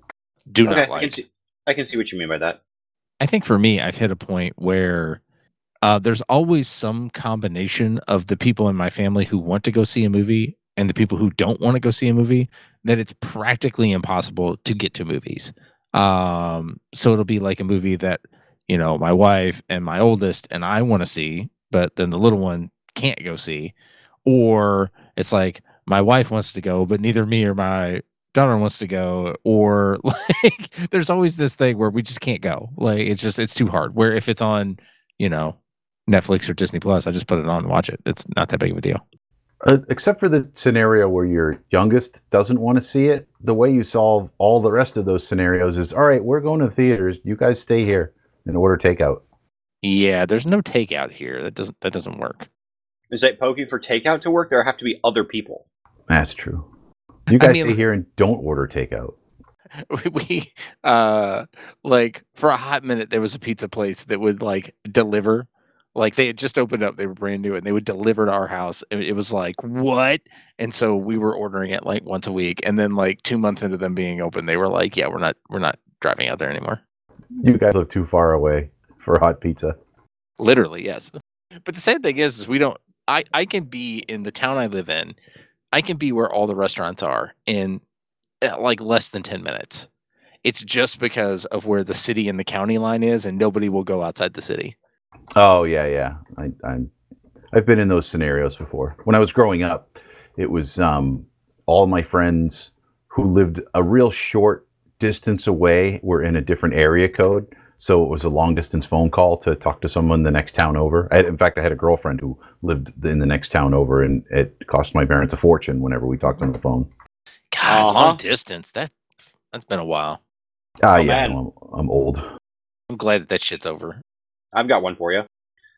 Do Okay, not I can like. see. I can see what you mean by that. I think for me, I've hit a point where uh, there's always some combination of the people in my family who want to go see a movie and the people who don't want to go see a movie that it's practically impossible to get to movies. Um, so it'll be like a movie that, you know, my wife and my oldest and I want to see, but then the little one can't go see. Or it's like my wife wants to go, but neither me or my daughter wants to go or like there's always this thing where we just can't go like it's just it's too hard where if it's on you know netflix or disney plus i just put it on and watch it it's not that big of a deal Uh, except for the scenario where your youngest doesn't want to see it, the way you solve all the rest of those scenarios is all right, we're going to the theaters. You guys stay here and order takeout. Yeah, there's no takeout here. That doesn't that doesn't work. Is that pokey for takeout to work? There have to be other people. That's true. You I guys mean- stay here and don't order takeout. we, we uh like for a hot minute there was a pizza place that would like deliver like they had just opened up they were brand new and they would deliver to our house it was like what? And so we were ordering it like once a week and then like two months into them being open they were like yeah we're not we're not driving out there anymore. You guys live too far away for hot pizza. literally yes. But the sad thing is, is we don't i i can be in the town i live in i can be where all the restaurants are in uh, like less than 10 minutes. It's just because of where the city and the county line is and nobody will go outside the city Oh yeah, yeah. I, I'm. I've been in those scenarios before. When I was growing up, it was um, all my friends who lived a real short distance away were in a different area code, so it was a long distance phone call to talk to someone the next town over. I in fact, I had a girlfriend who lived in the next town over, and it cost my parents a fortune whenever we talked on the phone. god Uh-huh. long distance that that's been a while Ah, Oh, yeah, man. I'm, I'm old. i'm glad that that shit's over I've got one for you.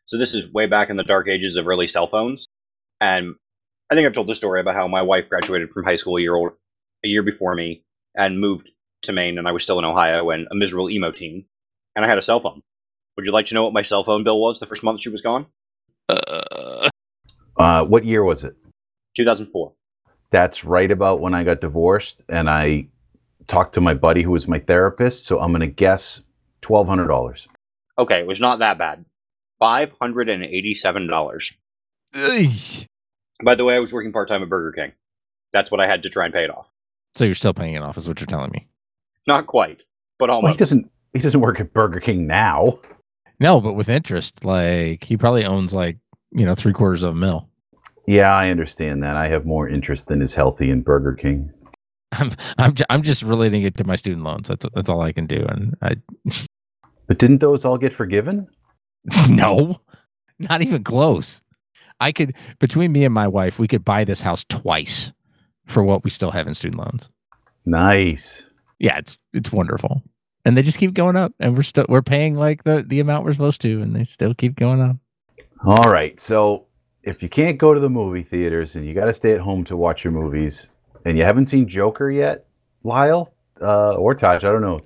So this is way back in the dark ages of early cell phones, and I think I've told the story about how my wife graduated from high school a year old, a year before me, and moved to Maine, and I was still in Ohio and a miserable emo teen, and I had a cell phone. Would you like to know what my cell phone bill was the first month she was gone? uh Uh, what year was it? 2004. That's right about when I got divorced, and I talked to my buddy who was my therapist. So I'm going to guess twelve hundred dollars. Okay, it was not that bad. Five hundred and eighty-seven dollars. By the way, I was working part-time at Burger King. That's what I had to try and pay it off. so you're still paying it off is what you're telling me Not quite, but Well, he doesn't. He doesn't work at Burger King now. no but with interest like he probably owns like you know three quarters of a mill. Yeah, I understand that. I have more interest than is healthy in Burger King. i'm i'm, ju- I'm just relating it to my student loans that's that's all i can do and i But didn't those all get forgiven? no, not even close. I could between me and my wife, we could buy this house twice for what we still have in student loans. Nice. Yeah, it's it's wonderful. And they just keep going up and we're still we're paying like the the amount we're supposed to and they still keep going up. All right. So if you can't go to the movie theaters and you got to stay at home to watch your movies, and you haven't seen Joker yet, Lyle uh, or Thaj, I don't know.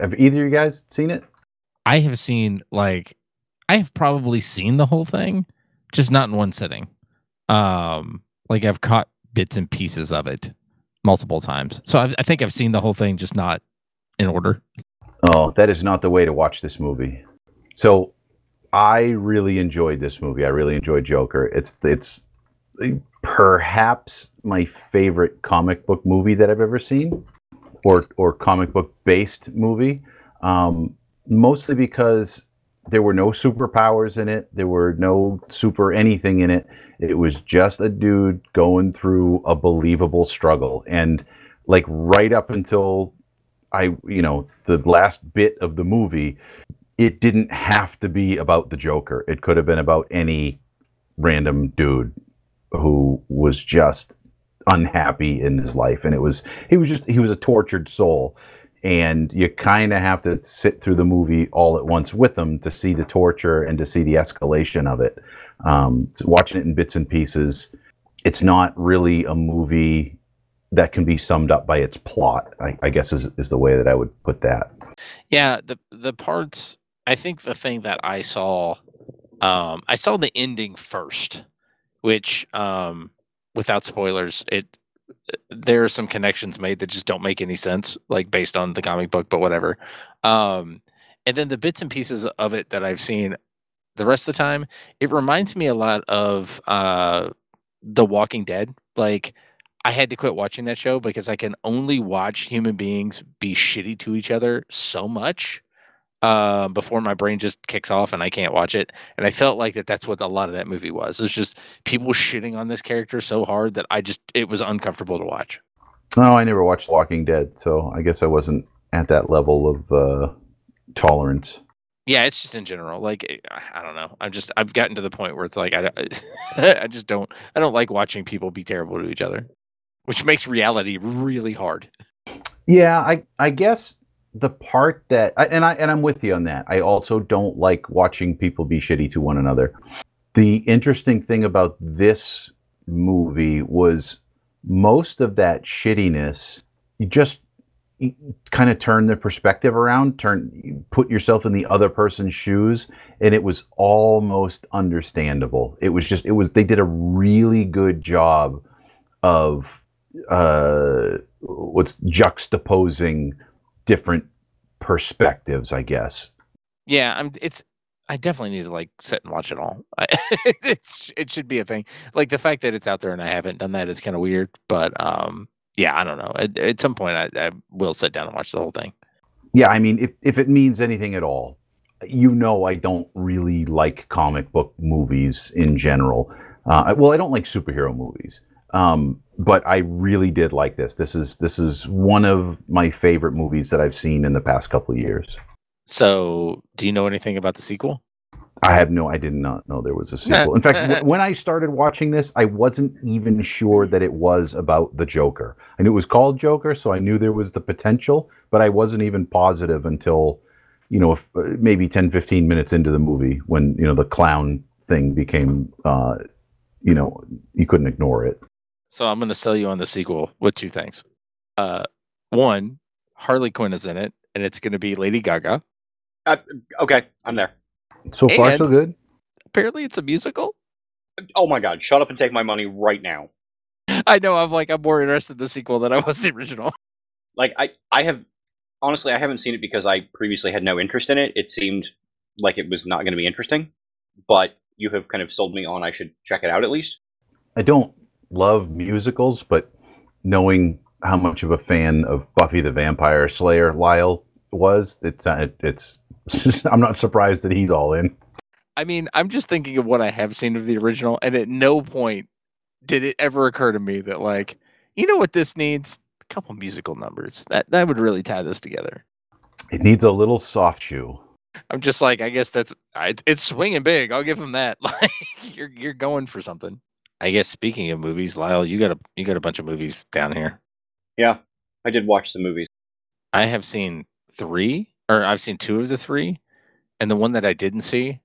Have either of you guys seen it? I have seen like I have probably seen the whole thing, just not in one sitting. Um like I've caught bits and pieces of it multiple times. So I've, I think I've seen the whole thing just not in order. Oh, that is not the way to watch this movie. So, I really enjoyed this movie. I really enjoyed Joker. It's it's perhaps my favorite comic book movie that I've ever seen, or or comic book based movie. Um, mostly because there were no superpowers in it. There were no super anything in it. It was just a dude going through a believable struggle, and like right up until I, you know, the last bit of the movie, it didn't have to be about the Joker. It could have been about any random dude who was just unhappy in his life. And it was, he was just, he was a tortured soul. And you kind of have to sit through the movie all at once with them to see the torture and to see the escalation of it. Um, so watching it in bits and pieces, it's not really a movie that can be summed up by its plot. I, I guess is is the way that I would put that. Yeah, the the parts. I think the thing that I saw, um, I saw the ending first, which, um, without spoilers, it there are some connections made that just don't make any sense, like based on the comic book, but whatever. Um, and then the bits and pieces of it that I've seen the rest of the time, it reminds me a lot of uh, The Walking Dead. Like, I had to quit watching that show because I can only watch human beings be shitty to each other so much uh, before my brain just kicks off and I can't watch it. And I felt like that that's what a lot of that movie was. It was just people shitting on this character so hard that I just it was uncomfortable to watch. No, I never watched Walking Dead, so I guess I wasn't at that level of uh, tolerance. Yeah, it's just in general. Like eh, I don't know. I'm just I've gotten to the point where it's like I I just don't I don't like watching people be terrible to each other, which makes reality really hard. Yeah, I I guess the part that and I and I'm with you on that. I also don't like watching people be shitty to one another. The interesting thing about this movie was most of that shittiness you just kind of turn the perspective around, turn put yourself in the other person's shoes and it was almost understandable. It was just it was they did a really good job of uh what's juxtaposing different perspectives, I guess. Yeah, I'm. It's. I definitely need to like sit and watch it all. I, it's. It should be a thing. Like the fact that it's out there and I haven't done that is kind of weird. But um, yeah, I don't know. At, at some point, I, I will sit down and watch the whole thing. Yeah, I mean, if if it means anything at all, you know, I don't really like comic book movies in general. Uh, well, I don't like superhero movies, um, but I really did like this. This is this is one of my favorite movies that I've seen in the past couple of years. So, do you know anything about the sequel? I have no, I did not know there was a sequel. In fact, w- when I started watching this, I wasn't even sure that it was about the Joker. I knew it was called Joker, so I knew there was the potential, but I wasn't even positive until, you know, if, uh, maybe 10, 15 minutes into the movie when, you know, the clown thing became, uh, you know, you couldn't ignore it. So I'm going to sell you on the sequel with two things. Uh, one, Harley Quinn is in it, and it's going to be Lady Gaga. Uh, okay, I'm there. So far, so good. Apparently, it's a musical. Oh my god, shut up and take my money right now. I know. I'm like I'm more interested in the sequel than I was the original. Like I, I have honestly, I haven't seen it because I previously had no interest in it. It seemed like it was not going to be interesting, but you have kind of sold me on. I should check it out at least. I don't love musicals, but knowing how much of a fan of Buffy the Vampire Slayer Lyle was, it's uh, it, it's I'm not surprised that he's all in. I mean, I'm just thinking of what I have seen of the original, and at no point did it ever occur to me that, like, you know what this needs? A couple musical numbers. That that would really tie this together. It needs a little soft shoe. I'm just like, I guess that's it's swinging big. I'll give him that. Like, you're you're going for something. I guess speaking of movies, Lyle, you got a you got a bunch of movies down here. Yeah, I did watch the movies. I have seen three, or I've seen two of the three, and the one that I didn't see,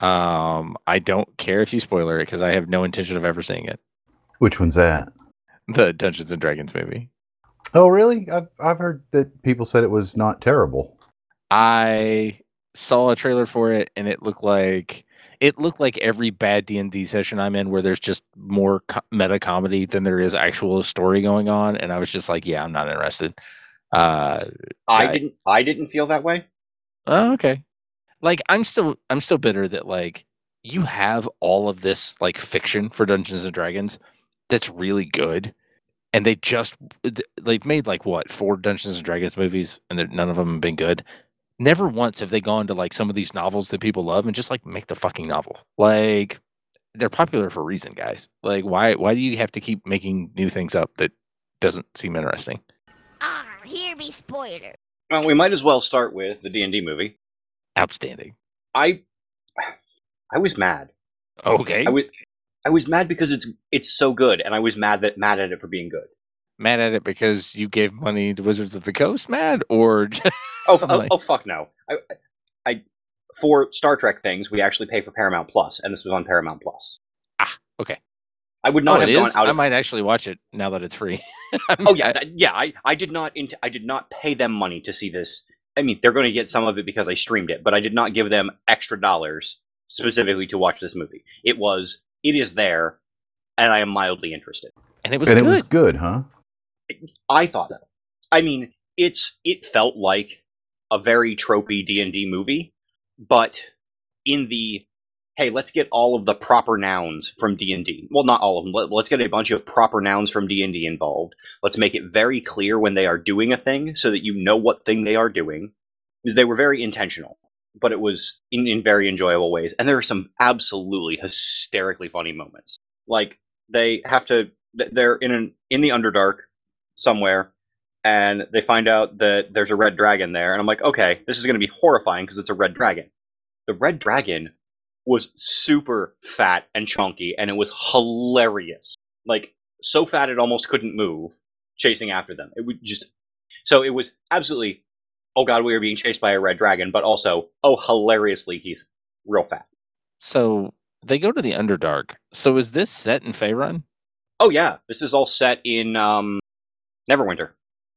um, I don't care if you spoiler it because I have no intention of ever seeing it. Which one's that? The Dungeons and Dragons movie. Oh, really? I've I've heard that people said it was not terrible. I saw a trailer for it, and it looked like it looked like every bad D and D session I'm in, where there's just more co- meta comedy than there is actual story going on, and I was just like, yeah, I'm not interested. Uh, I didn't. I didn't feel that way. Oh, okay. Like I'm still I'm still bitter that like you have all of this like fiction for Dungeons and Dragons that's really good and they just they've made like what four Dungeons and Dragons movies and none of them have been good. Never once have they gone to like some of these novels that people love and just like make the fucking novel. Like they're popular for a reason, guys. Like why why do you have to keep making new things up that doesn't seem interesting? Ah, here be spoiler. Well, we might as well start with the D and D movie. Outstanding. I, I was mad. Okay. I was, I was mad because it's it's so good, and I was mad that mad at it for being good. mad at it because you gave money to Wizards of the Coast, mad or just, Oh, oh, like- oh fuck no! I, I, for Star Trek things, we actually pay for Paramount Plus, and this was on Paramount Plus. ah okay. I would Oh, not it have gone is? out. I might actually watch it now that it's free. oh yeah, that- yeah. I, I did not. Int- I did not pay them money to see this. I mean, they're going to get some of it because I streamed it, but I did not give them extra dollars specifically to watch this movie. It was. It is there, and I am mildly interested. and it was and good. it was good, huh? I thought so. I mean, and good. it was good, huh? I thought so. I mean, it's it felt like a very tropey D and D movie, but in the hey, let's get all of the proper nouns from D and D. Well, not all of them. Let, let's get a bunch of proper nouns from D and D involved. Let's make it very clear when they are doing a thing, so that you know what thing they are doing. They were very intentional, but it was in, in very enjoyable ways. And there are some absolutely hysterically funny moments. Like they have to, they're in an in the Underdark somewhere, and they find out that there's a red dragon there, and I'm like, okay, this is going to be horrifying because it's a red dragon. The red dragon was super fat and chunky, and it was hilarious. Like so fat it almost couldn't move, chasing after them. It would just so it was absolutely, oh god, we are being chased by a red dragon, but also, oh hilariously, he's real fat. So they go to the Underdark. So is this set in Faerun? Oh yeah, this is all set in um, Neverwinter.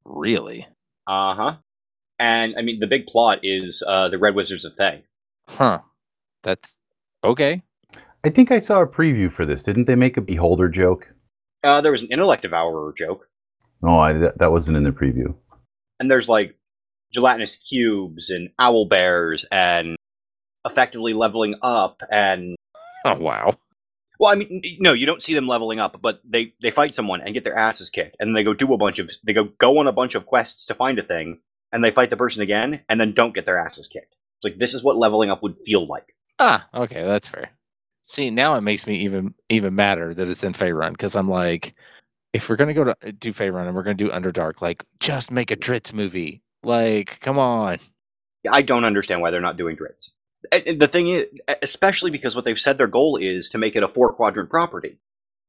Really? Uh huh. And I mean, the big plot is uh, the Red Wizards of Thay. Huh. That's okay. I think I saw a preview for this. Didn't they make a beholder joke? Uh, there was an intellect devourer joke, No, I, that, that wasn't in the preview. and there's like gelatinous cubes and owl bears and effectively leveling up and Oh wow. Well, I mean, no, you don't see them leveling up, but they they fight someone and get their asses kicked, and then they go do a bunch of they go go on a bunch of quests to find a thing, and they fight the person again, and then don't get their asses kicked. It's like this is what leveling up would feel like. Ah, okay, that's fair. See, now it makes me even even madder that it's in Faerun because I'm like, if we're gonna go to uh, do Faerun and we're gonna do Underdark, like just make a Drizzt movie. Like, come on. I don't understand why they're not doing Drizzt. The thing is, especially because what they've said their goal is to make it a four quadrant property.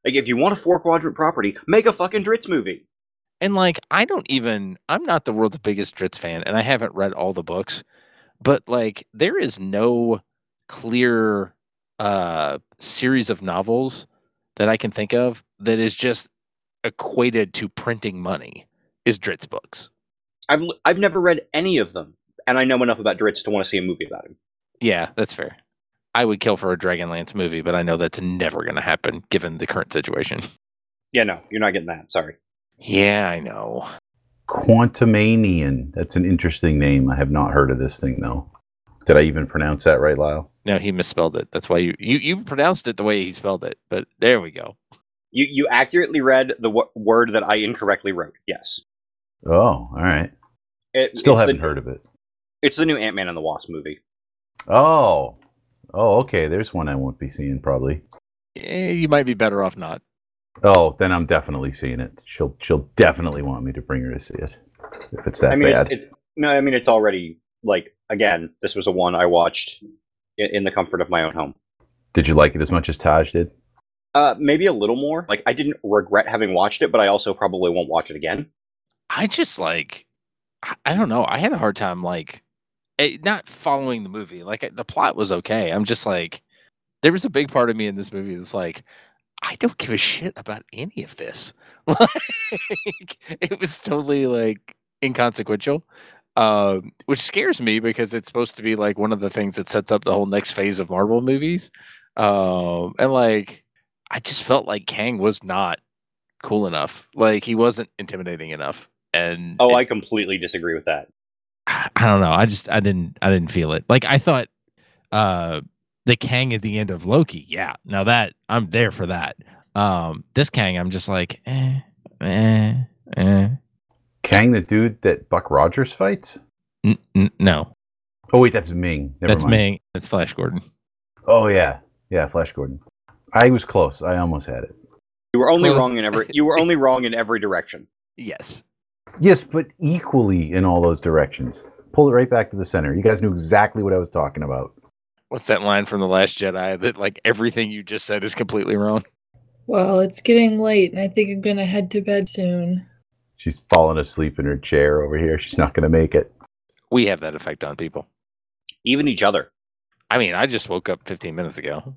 Like, if you want a four quadrant property, make a fucking Drizzt movie. And like, I don't even. I'm not the world's biggest Drizzt fan, and I haven't read all the books, but like, there is no clear uh series of novels that I can think of that is just equated to printing money. Is Drizzt books? I've I've never read any of them, and I know enough about Drizzt to want to see a movie about him. Yeah, that's fair. I would kill for a Dragonlance movie, but I know that's never going to happen given the current situation. Yeah, no, you're not getting that. Sorry. Yeah, I know. Quantumanian. That's an interesting name. I have not heard of this thing though. Did I even pronounce that right, Lyle? No, he misspelled it. That's why you you, you pronounced it the way he spelled it. But there we go. You you accurately read the w- word that I incorrectly wrote. Yes. Oh, all right. It, Still haven't the, heard of it. It's the new Ant Man and the Wasp movie. Oh. Oh, okay. There's one I won't be seeing probably. Eh, you might be better off not. Oh, then I'm definitely seeing it. She'll she'll definitely want me to bring her to see it. If it's that I mean, bad. it's, it's no. I mean, it's already like again. This was a one I watched in, in the comfort of my own home. Did you like it as much as Thaj did? Uh, maybe a little more. Like I didn't regret having watched it, but I also probably won't watch it again. I just like I- I don't know. I had a hard time like eh, not following the movie. Like the plot was okay. I'm just like there was a big part of me in this movie that's like I don't give a shit about any of this. Like it was totally like inconsequential. Um, which scares me because it's supposed to be like one of the things that sets up the whole next phase of Marvel movies. Um, and like I just felt like Kang was not cool enough. Like he wasn't intimidating enough. And Oh, it- I completely disagree with that. I don't know. I just I didn't I didn't feel it. Like I thought uh the Kang at the end of Loki. Yeah. Now that I'm there for that. Um this Kang I'm just like eh eh eh Kang, the dude that Buck Rogers fights? n- n- no. Oh wait, that's Ming. Never That's mind. me. That's Flash Gordon. Oh yeah, yeah, Flash Gordon. I was close. I almost had it. You were only Close. wrong in every. You were only wrong in every direction. yes. Yes, but equally in all those directions. Pull it right back to the center. You guys knew exactly what I was talking about. What's that line from The Last Jedi that like everything you just said is completely wrong? Well, it's getting late, and I think I'm gonna head to bed soon. She's fallen asleep in her chair over here. She's not going to make it. We have that effect on people. Even each other. I mean, I just woke up 15 minutes ago.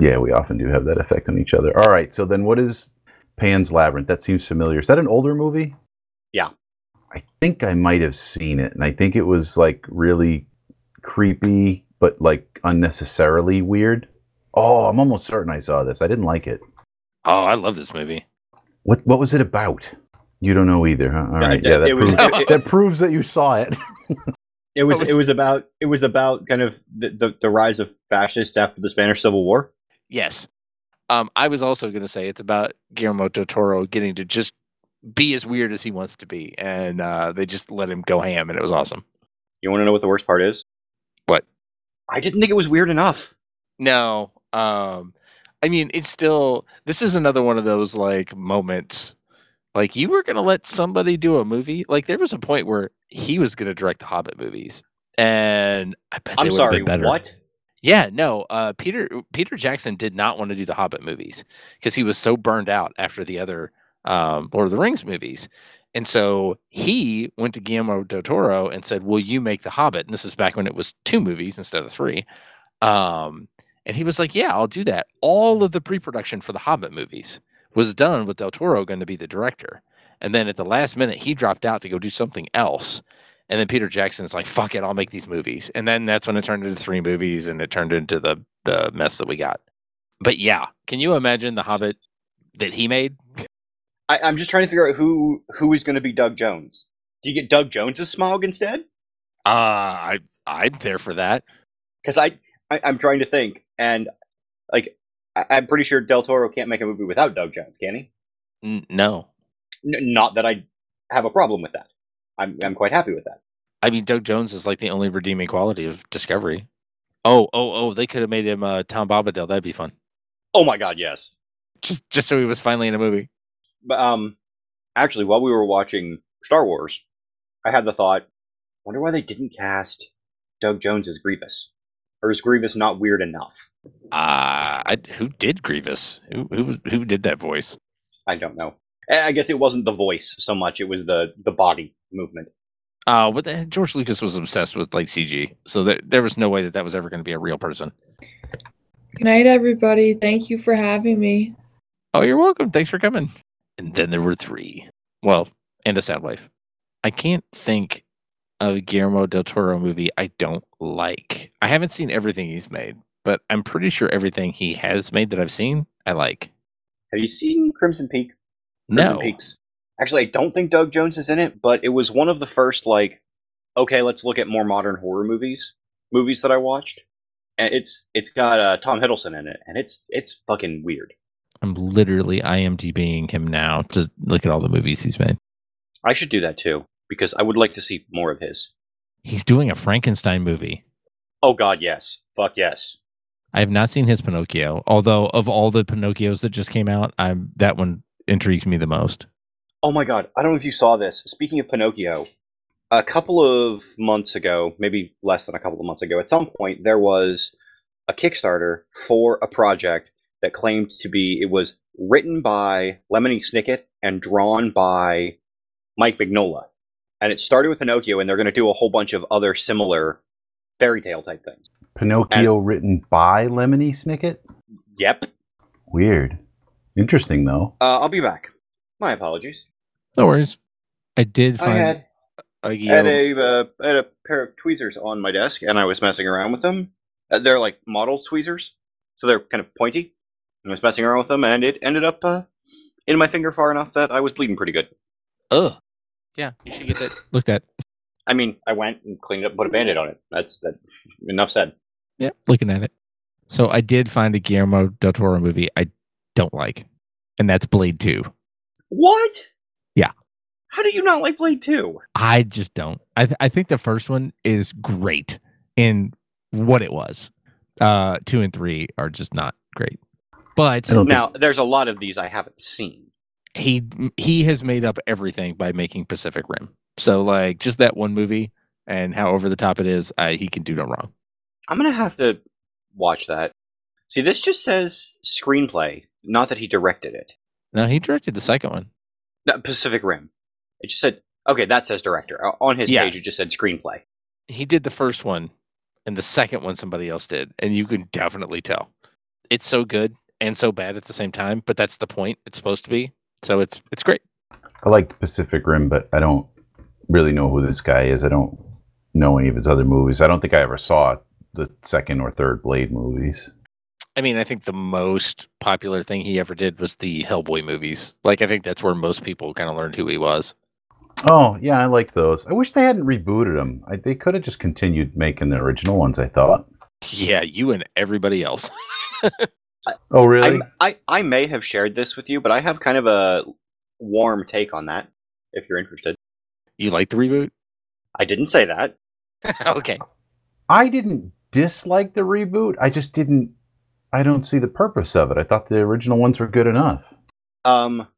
Yeah, we often do have that effect on each other. All right, so then what is Pan's Labyrinth? That seems familiar. Is that an older movie? Yeah. I think I might have seen it, and I think it was like really creepy, but like unnecessarily weird. Oh, I'm almost certain I saw this. I didn't like it. Oh, I love this movie. What what was it about? You don't know either, huh? All Yeah, right, it- yeah, that it was- proves, it- that proves that you saw it. It was, was- it was about it was about kind of the, the, the rise of fascists after the Spanish Civil War. Yes. Um, I was also going to say it's about Guillermo del Toro getting to just be as weird as he wants to be, and uh, they just let him go ham, and it was awesome. You want to know what the worst part is? What? I didn't think it was weird enough. No, um, I mean it's still. This is another one of those like moments. Like you were going to let somebody do a movie. Like there was a point where he was going to direct the Hobbit movies, and I bet they I'm sorry. been better. What? Yeah, no. Uh, Peter Peter Jackson did not want to do the Hobbit movies because he was so burned out after the other um, Lord of the Rings movies, and so he went to Guillermo del Toro and said, "Will you make the Hobbit?" And this is back when it was two movies instead of three. Um, and he was like, "Yeah, I'll do that." All of the pre-production for the Hobbit movies was done with del Toro going to be the director, and then at the last minute, he dropped out to go do something else. And then Peter Jackson is like, "Fuck it, I'll make these movies." And then that's when it turned into three movies, and it turned into the the mess that we got. But yeah, can you imagine the Hobbit that he made? I, I'm just trying to figure out who who is going to be Doug Jones. Do you get Doug Jones as Smaug instead? Uh I I'm there for that. Because I, I I'm trying to think, and like I, I'm pretty sure Del Toro can't make a movie without Doug Jones, can he? N- no, N- not that I have a problem with that. I'm I'm quite happy with that. I mean Doug Jones is like the only redeeming quality of Discovery. Oh oh oh, they could have made him uh, Tom Bombadil. That'd be fun. Oh my god, yes. Just just so he was finally in a movie. But um, actually, while we were watching Star Wars, I had the thought, wonder why they didn't cast Doug Jones as Grievous, or is Grievous not weird enough? Uh I, who did Grievous? Who who who did that voice? I don't know. I I guess it wasn't the voice so much; it was the the body movement. Uh, but the, George Lucas was obsessed with like CG, so there there was no way that that was ever going to be a real person. Good night, everybody. Thank you for having me. Oh, you're welcome. Thanks for coming. And then there were three. Well, and a sound wave. I can't think of a Guillermo del Toro movie I don't like. I haven't seen everything he's made, but I'm pretty sure everything he has made that I've seen, I like. Have you seen Crimson Peak? Crimson No. Peaks. Actually, I don't think Doug Jones is in it, but it was one of the first like, okay, let's look at more modern horror movies. Movies that I watched, and it's it's got uh, Tom Hiddleston in it, and it's it's fucking weird. I'm literally IMDBing him now to look at all the movies he's made. I should do that too because I would like to see more of his. He's doing a Frankenstein movie. Oh God, yes, fuck yes. I have not seen his Pinocchio, although of all the Pinocchios that just came out, I'm that one intrigues me the most. Oh my God, I don't know if you saw this. Speaking of Pinocchio, a couple of months ago, maybe less than a couple of months ago, at some point there was a Kickstarter for a project that claimed to be it was written by Lemony Snicket and drawn by Mike Mignola. And it started with Pinocchio, and they're going to do a whole bunch of other similar fairy tale type things. Pinocchio written by Lemony Snicket? Yep. Weird. Interesting though. Uh, I'll be back. My apologies. No worries. I did I find had a I had a uh, I had a pair of tweezers on my desk, and I was messing around with them. Uh, they're like model tweezers, so they're kind of pointy. And I was messing around with them, and it ended up uh, in my finger far enough that I was bleeding pretty good. Ugh. Yeah, you should get that. looked at. I mean, I went and cleaned it up, put a band-aid on it. That's that. Enough said. Yeah, looking at it. So I did find a Guillermo del Toro movie I don't like, and that's Blade Two. What? Yeah. How do you not like Blade Two? I just don't. I th- I think the first one is great in what it was. Uh, two and three are just not great. But I don't Now, there's a lot of these I haven't seen. he he has made up everything by making Pacific Rim. So like just that one movie and how over the top it is, uh, he can do no wrong. I'm gonna have to watch that. See, this just says screenplay, not that he directed it. No, he directed the second one. No, Pacific Rim. It just said okay. That says director on his Yeah. page. It just said screenplay. He did the first one, and the second one somebody else did, and you can definitely tell. It's so good and so bad at the same time, but that's the point. It's supposed to be. So it's it's great. I like Pacific Rim, but I don't really know who this guy is. I don't know any of his other movies. I don't think I ever saw the second or third Blade movies. I mean, I think the most popular thing he ever did was the Hellboy movies. Like, I think that's where most people kind of learned who he was. Oh yeah, I like those. I wish they hadn't rebooted them. I, they could have just continued making the original ones. I thought. Yeah, you and everybody else. Oh really? I'm- I I may have shared this with you, but I have kind of a warm take on that. If you're interested, You like the reboot? I didn't say that. okay. I didn't dislike the reboot. I just didn't. I don't see the purpose of it. I thought the original ones were good enough. Um,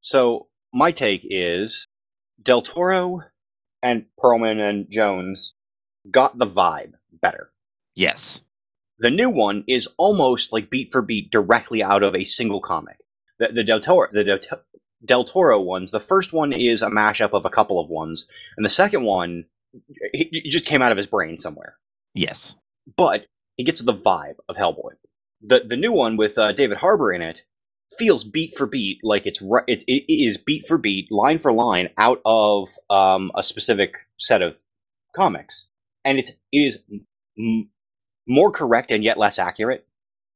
so my take is Del Toro and Perlman and Jones got the vibe better. Yes. The new one is almost like beat for beat directly out of a single comic. The, the Del Toro, the Del, Del Toro ones, the first one is a mashup of a couple of ones, and the second one it, it just came out of his brain somewhere. Yes. But he gets the vibe of Hellboy. The the new one with uh, David Harbour in it feels beat for beat like it's ri- it, it is beat for beat, line for line out of um, a specific set of comics, and it's it is m- more correct and yet less accurate.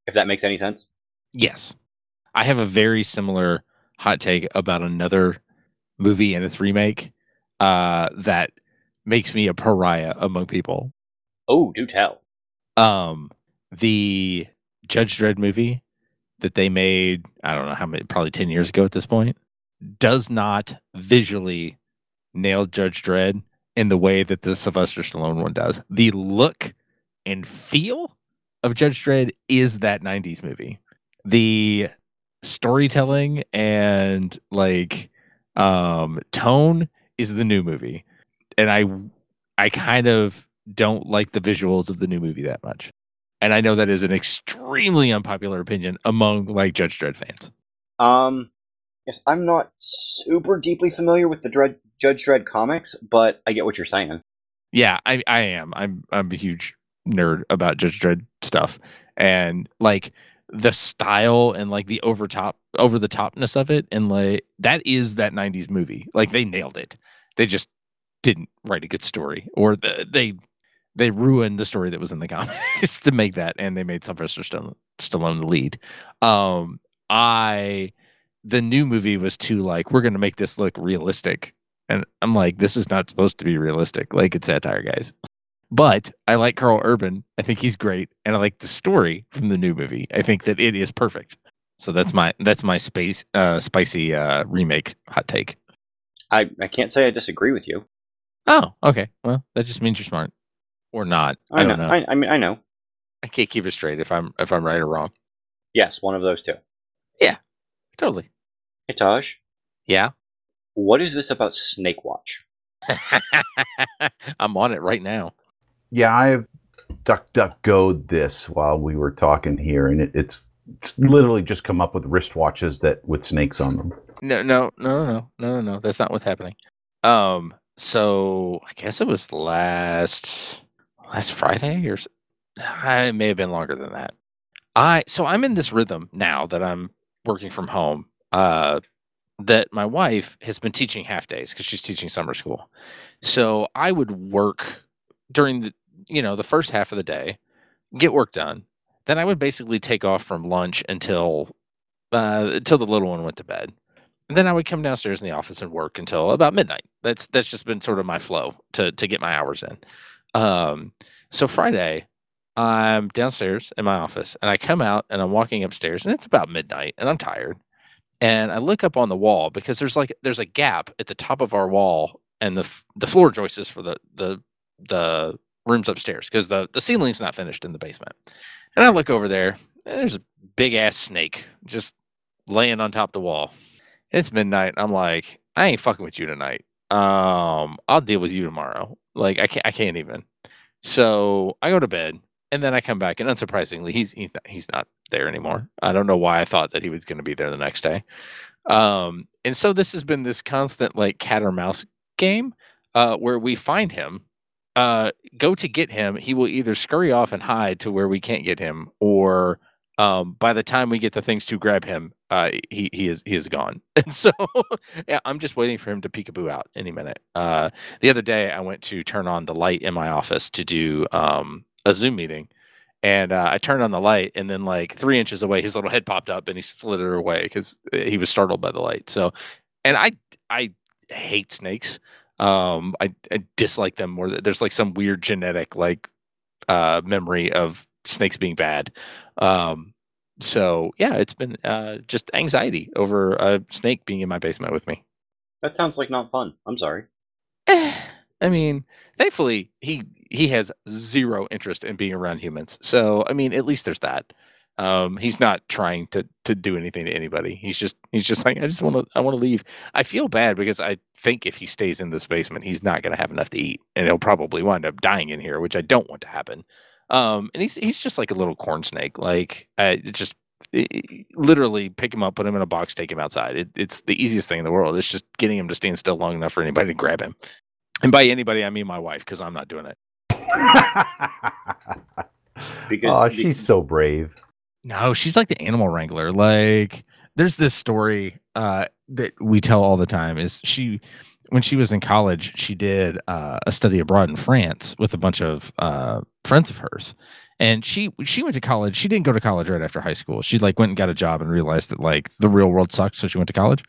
If that makes any sense. Yes. I have a very similar hot take about another movie and its remake uh, that makes me a pariah among people. Oh, do tell. Um, the Judge Dredd movie that they made, I don't know how many, probably 10 years ago at this point, does not visually nail Judge Dredd in the way that the Sylvester Stallone one does. The look and feel of Judge Dredd is that 90s movie. The storytelling and like um tone is the new movie. And I I kind of don't like the visuals of the new movie that much. And I know that is an extremely unpopular opinion among like Judge Dredd fans. Um, yes, I'm not super deeply familiar with the Dredd, Judge Dredd comics, but I get what you're saying. Yeah, I I am. I'm I'm a huge nerd about Judge Dredd stuff. And like the style and like the over top over the topness of it and like that is that 90s movie. Like they nailed it. They just didn't write a good story or the, they they ruined the story that was in the comics to make that and they made Sylvester Stallone, the lead. Um I the new movie was too like we're going to make this look realistic and I'm like, this is not supposed to be realistic. Like it's satire, guys. But I like Karl Urban. I think he's great, and I like the story from the new movie. I think that it is perfect. So that's my that's my space uh spicy uh remake hot take. I, I can't say I disagree with you. Oh, okay. Well, that just means you're smart. Or not. I, I, know. don't know. I, I mean, I know. I can't keep it straight if I'm if I'm right or wrong. Yes, one of those two. Yeah, Totally. Hey, Thaj, Yeah. what is this about Snake Watch? I'm on it right now. Yeah, I've duck duck goed this while we were talking here, and it, it's it's literally just come up with wristwatches that with snakes on them. No, no, no, no, no, no, no. That's not what's happening. Um, so I guess it was last last Friday or I may have been longer than that. I so I'm in this rhythm now that I'm working from home. Uh, that my wife has been teaching half days because she's teaching summer school. So I would work during the you know the first half of the day, get work done. Then I would basically take off from lunch until uh, until the little one went to bed. And then I would come downstairs in the office and work until about midnight. That's that's just been sort of my flow to to get my hours in. Um, so Friday, I'm downstairs in my office and I come out and I'm walking upstairs and it's about midnight and I'm tired. And I look up on the wall because there's like there's a gap at the top of our wall and the the floor joists for the the the rooms upstairs because the the ceiling's not finished in the basement. And I look over there and there's a big ass snake just laying on top of the wall. It's midnight. I'm like, I ain't fucking with you tonight. Um, I'll deal with you tomorrow. Like I can't I can't even. So I go to bed and then I come back and unsurprisingly he's he's not, he's not there anymore. I don't know why I thought that he was going to be there the next day. Um, and so this has been this constant like cat or mouse game uh, where we find him, uh, go to get him. He will either scurry off and hide to where we can't get him, or um, by the time we get the things to grab him, uh, he he is he is gone. And so yeah, I'm just waiting for him to peekaboo out any minute. Uh, the other day, I went to turn on the light in my office to do um, a Zoom meeting, And uh, I turned on the light, and then like three inches away, his little head popped up, and he slid it away because he was startled by the light. So, and I I hate snakes. Um, I, I dislike them more. There's like some weird genetic like uh memory of snakes being bad. Um, so yeah, it's been uh just anxiety over a snake being in my basement with me. That sounds like not fun. I'm sorry. I mean, thankfully he he has zero interest in being around humans. So I mean, at least there's that. Um, he's not trying to to do anything to anybody. He's just he's just like I just want to I want to leave. I feel bad because I think if he stays in this basement, he's not going to have enough to eat, and he'll probably wind up dying in here, which I don't want to happen. Um, and he's he's just like a little corn snake. Like I just i- i- literally pick him up, put him in a box, take him outside. It, it's the easiest thing in the world. It's just getting him to stand still long enough for anybody to grab him. And by anybody, I mean my wife, because I'm not doing it. Because oh, the- she's so brave. No, she's like the animal wrangler. Like there's this story uh that we tell all the time is she when she was in college, she did uh, a study abroad in France with a bunch of uh friends of hers. And she she went to college. She didn't go to college right after high school. She like went and got a job and realized that like the real world sucked, so she went to college.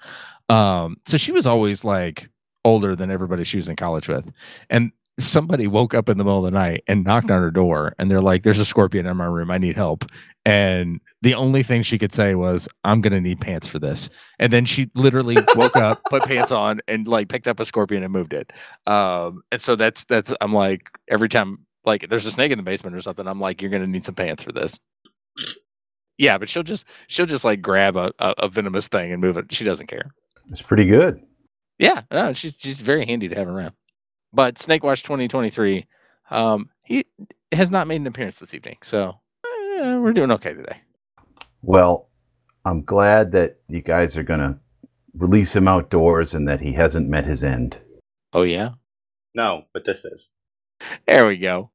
Um so she was always like older than everybody she was in college with. And somebody woke up in the middle of the night and knocked on her door and they're like there's a scorpion in my room. I need help. And the only thing she could say was i'm gonna need pants for this. And then she literally woke up put pants on and like picked up a scorpion and moved it. Um and so that's that's i'm like every time like there's a snake in the basement or something i'm like you're gonna need some pants for this. Yeah but she'll just she'll just like grab a, a, a venomous thing and move it. She doesn't care. It's pretty good. yeah, no, she's she's very handy to have around. But Snake Watch 2023, um, he has not made an appearance this evening, so eh, we're doing okay today. Well, I'm glad that you guys are gonna release him outdoors and that he hasn't met his end. Oh yeah, no, but this is. there we go.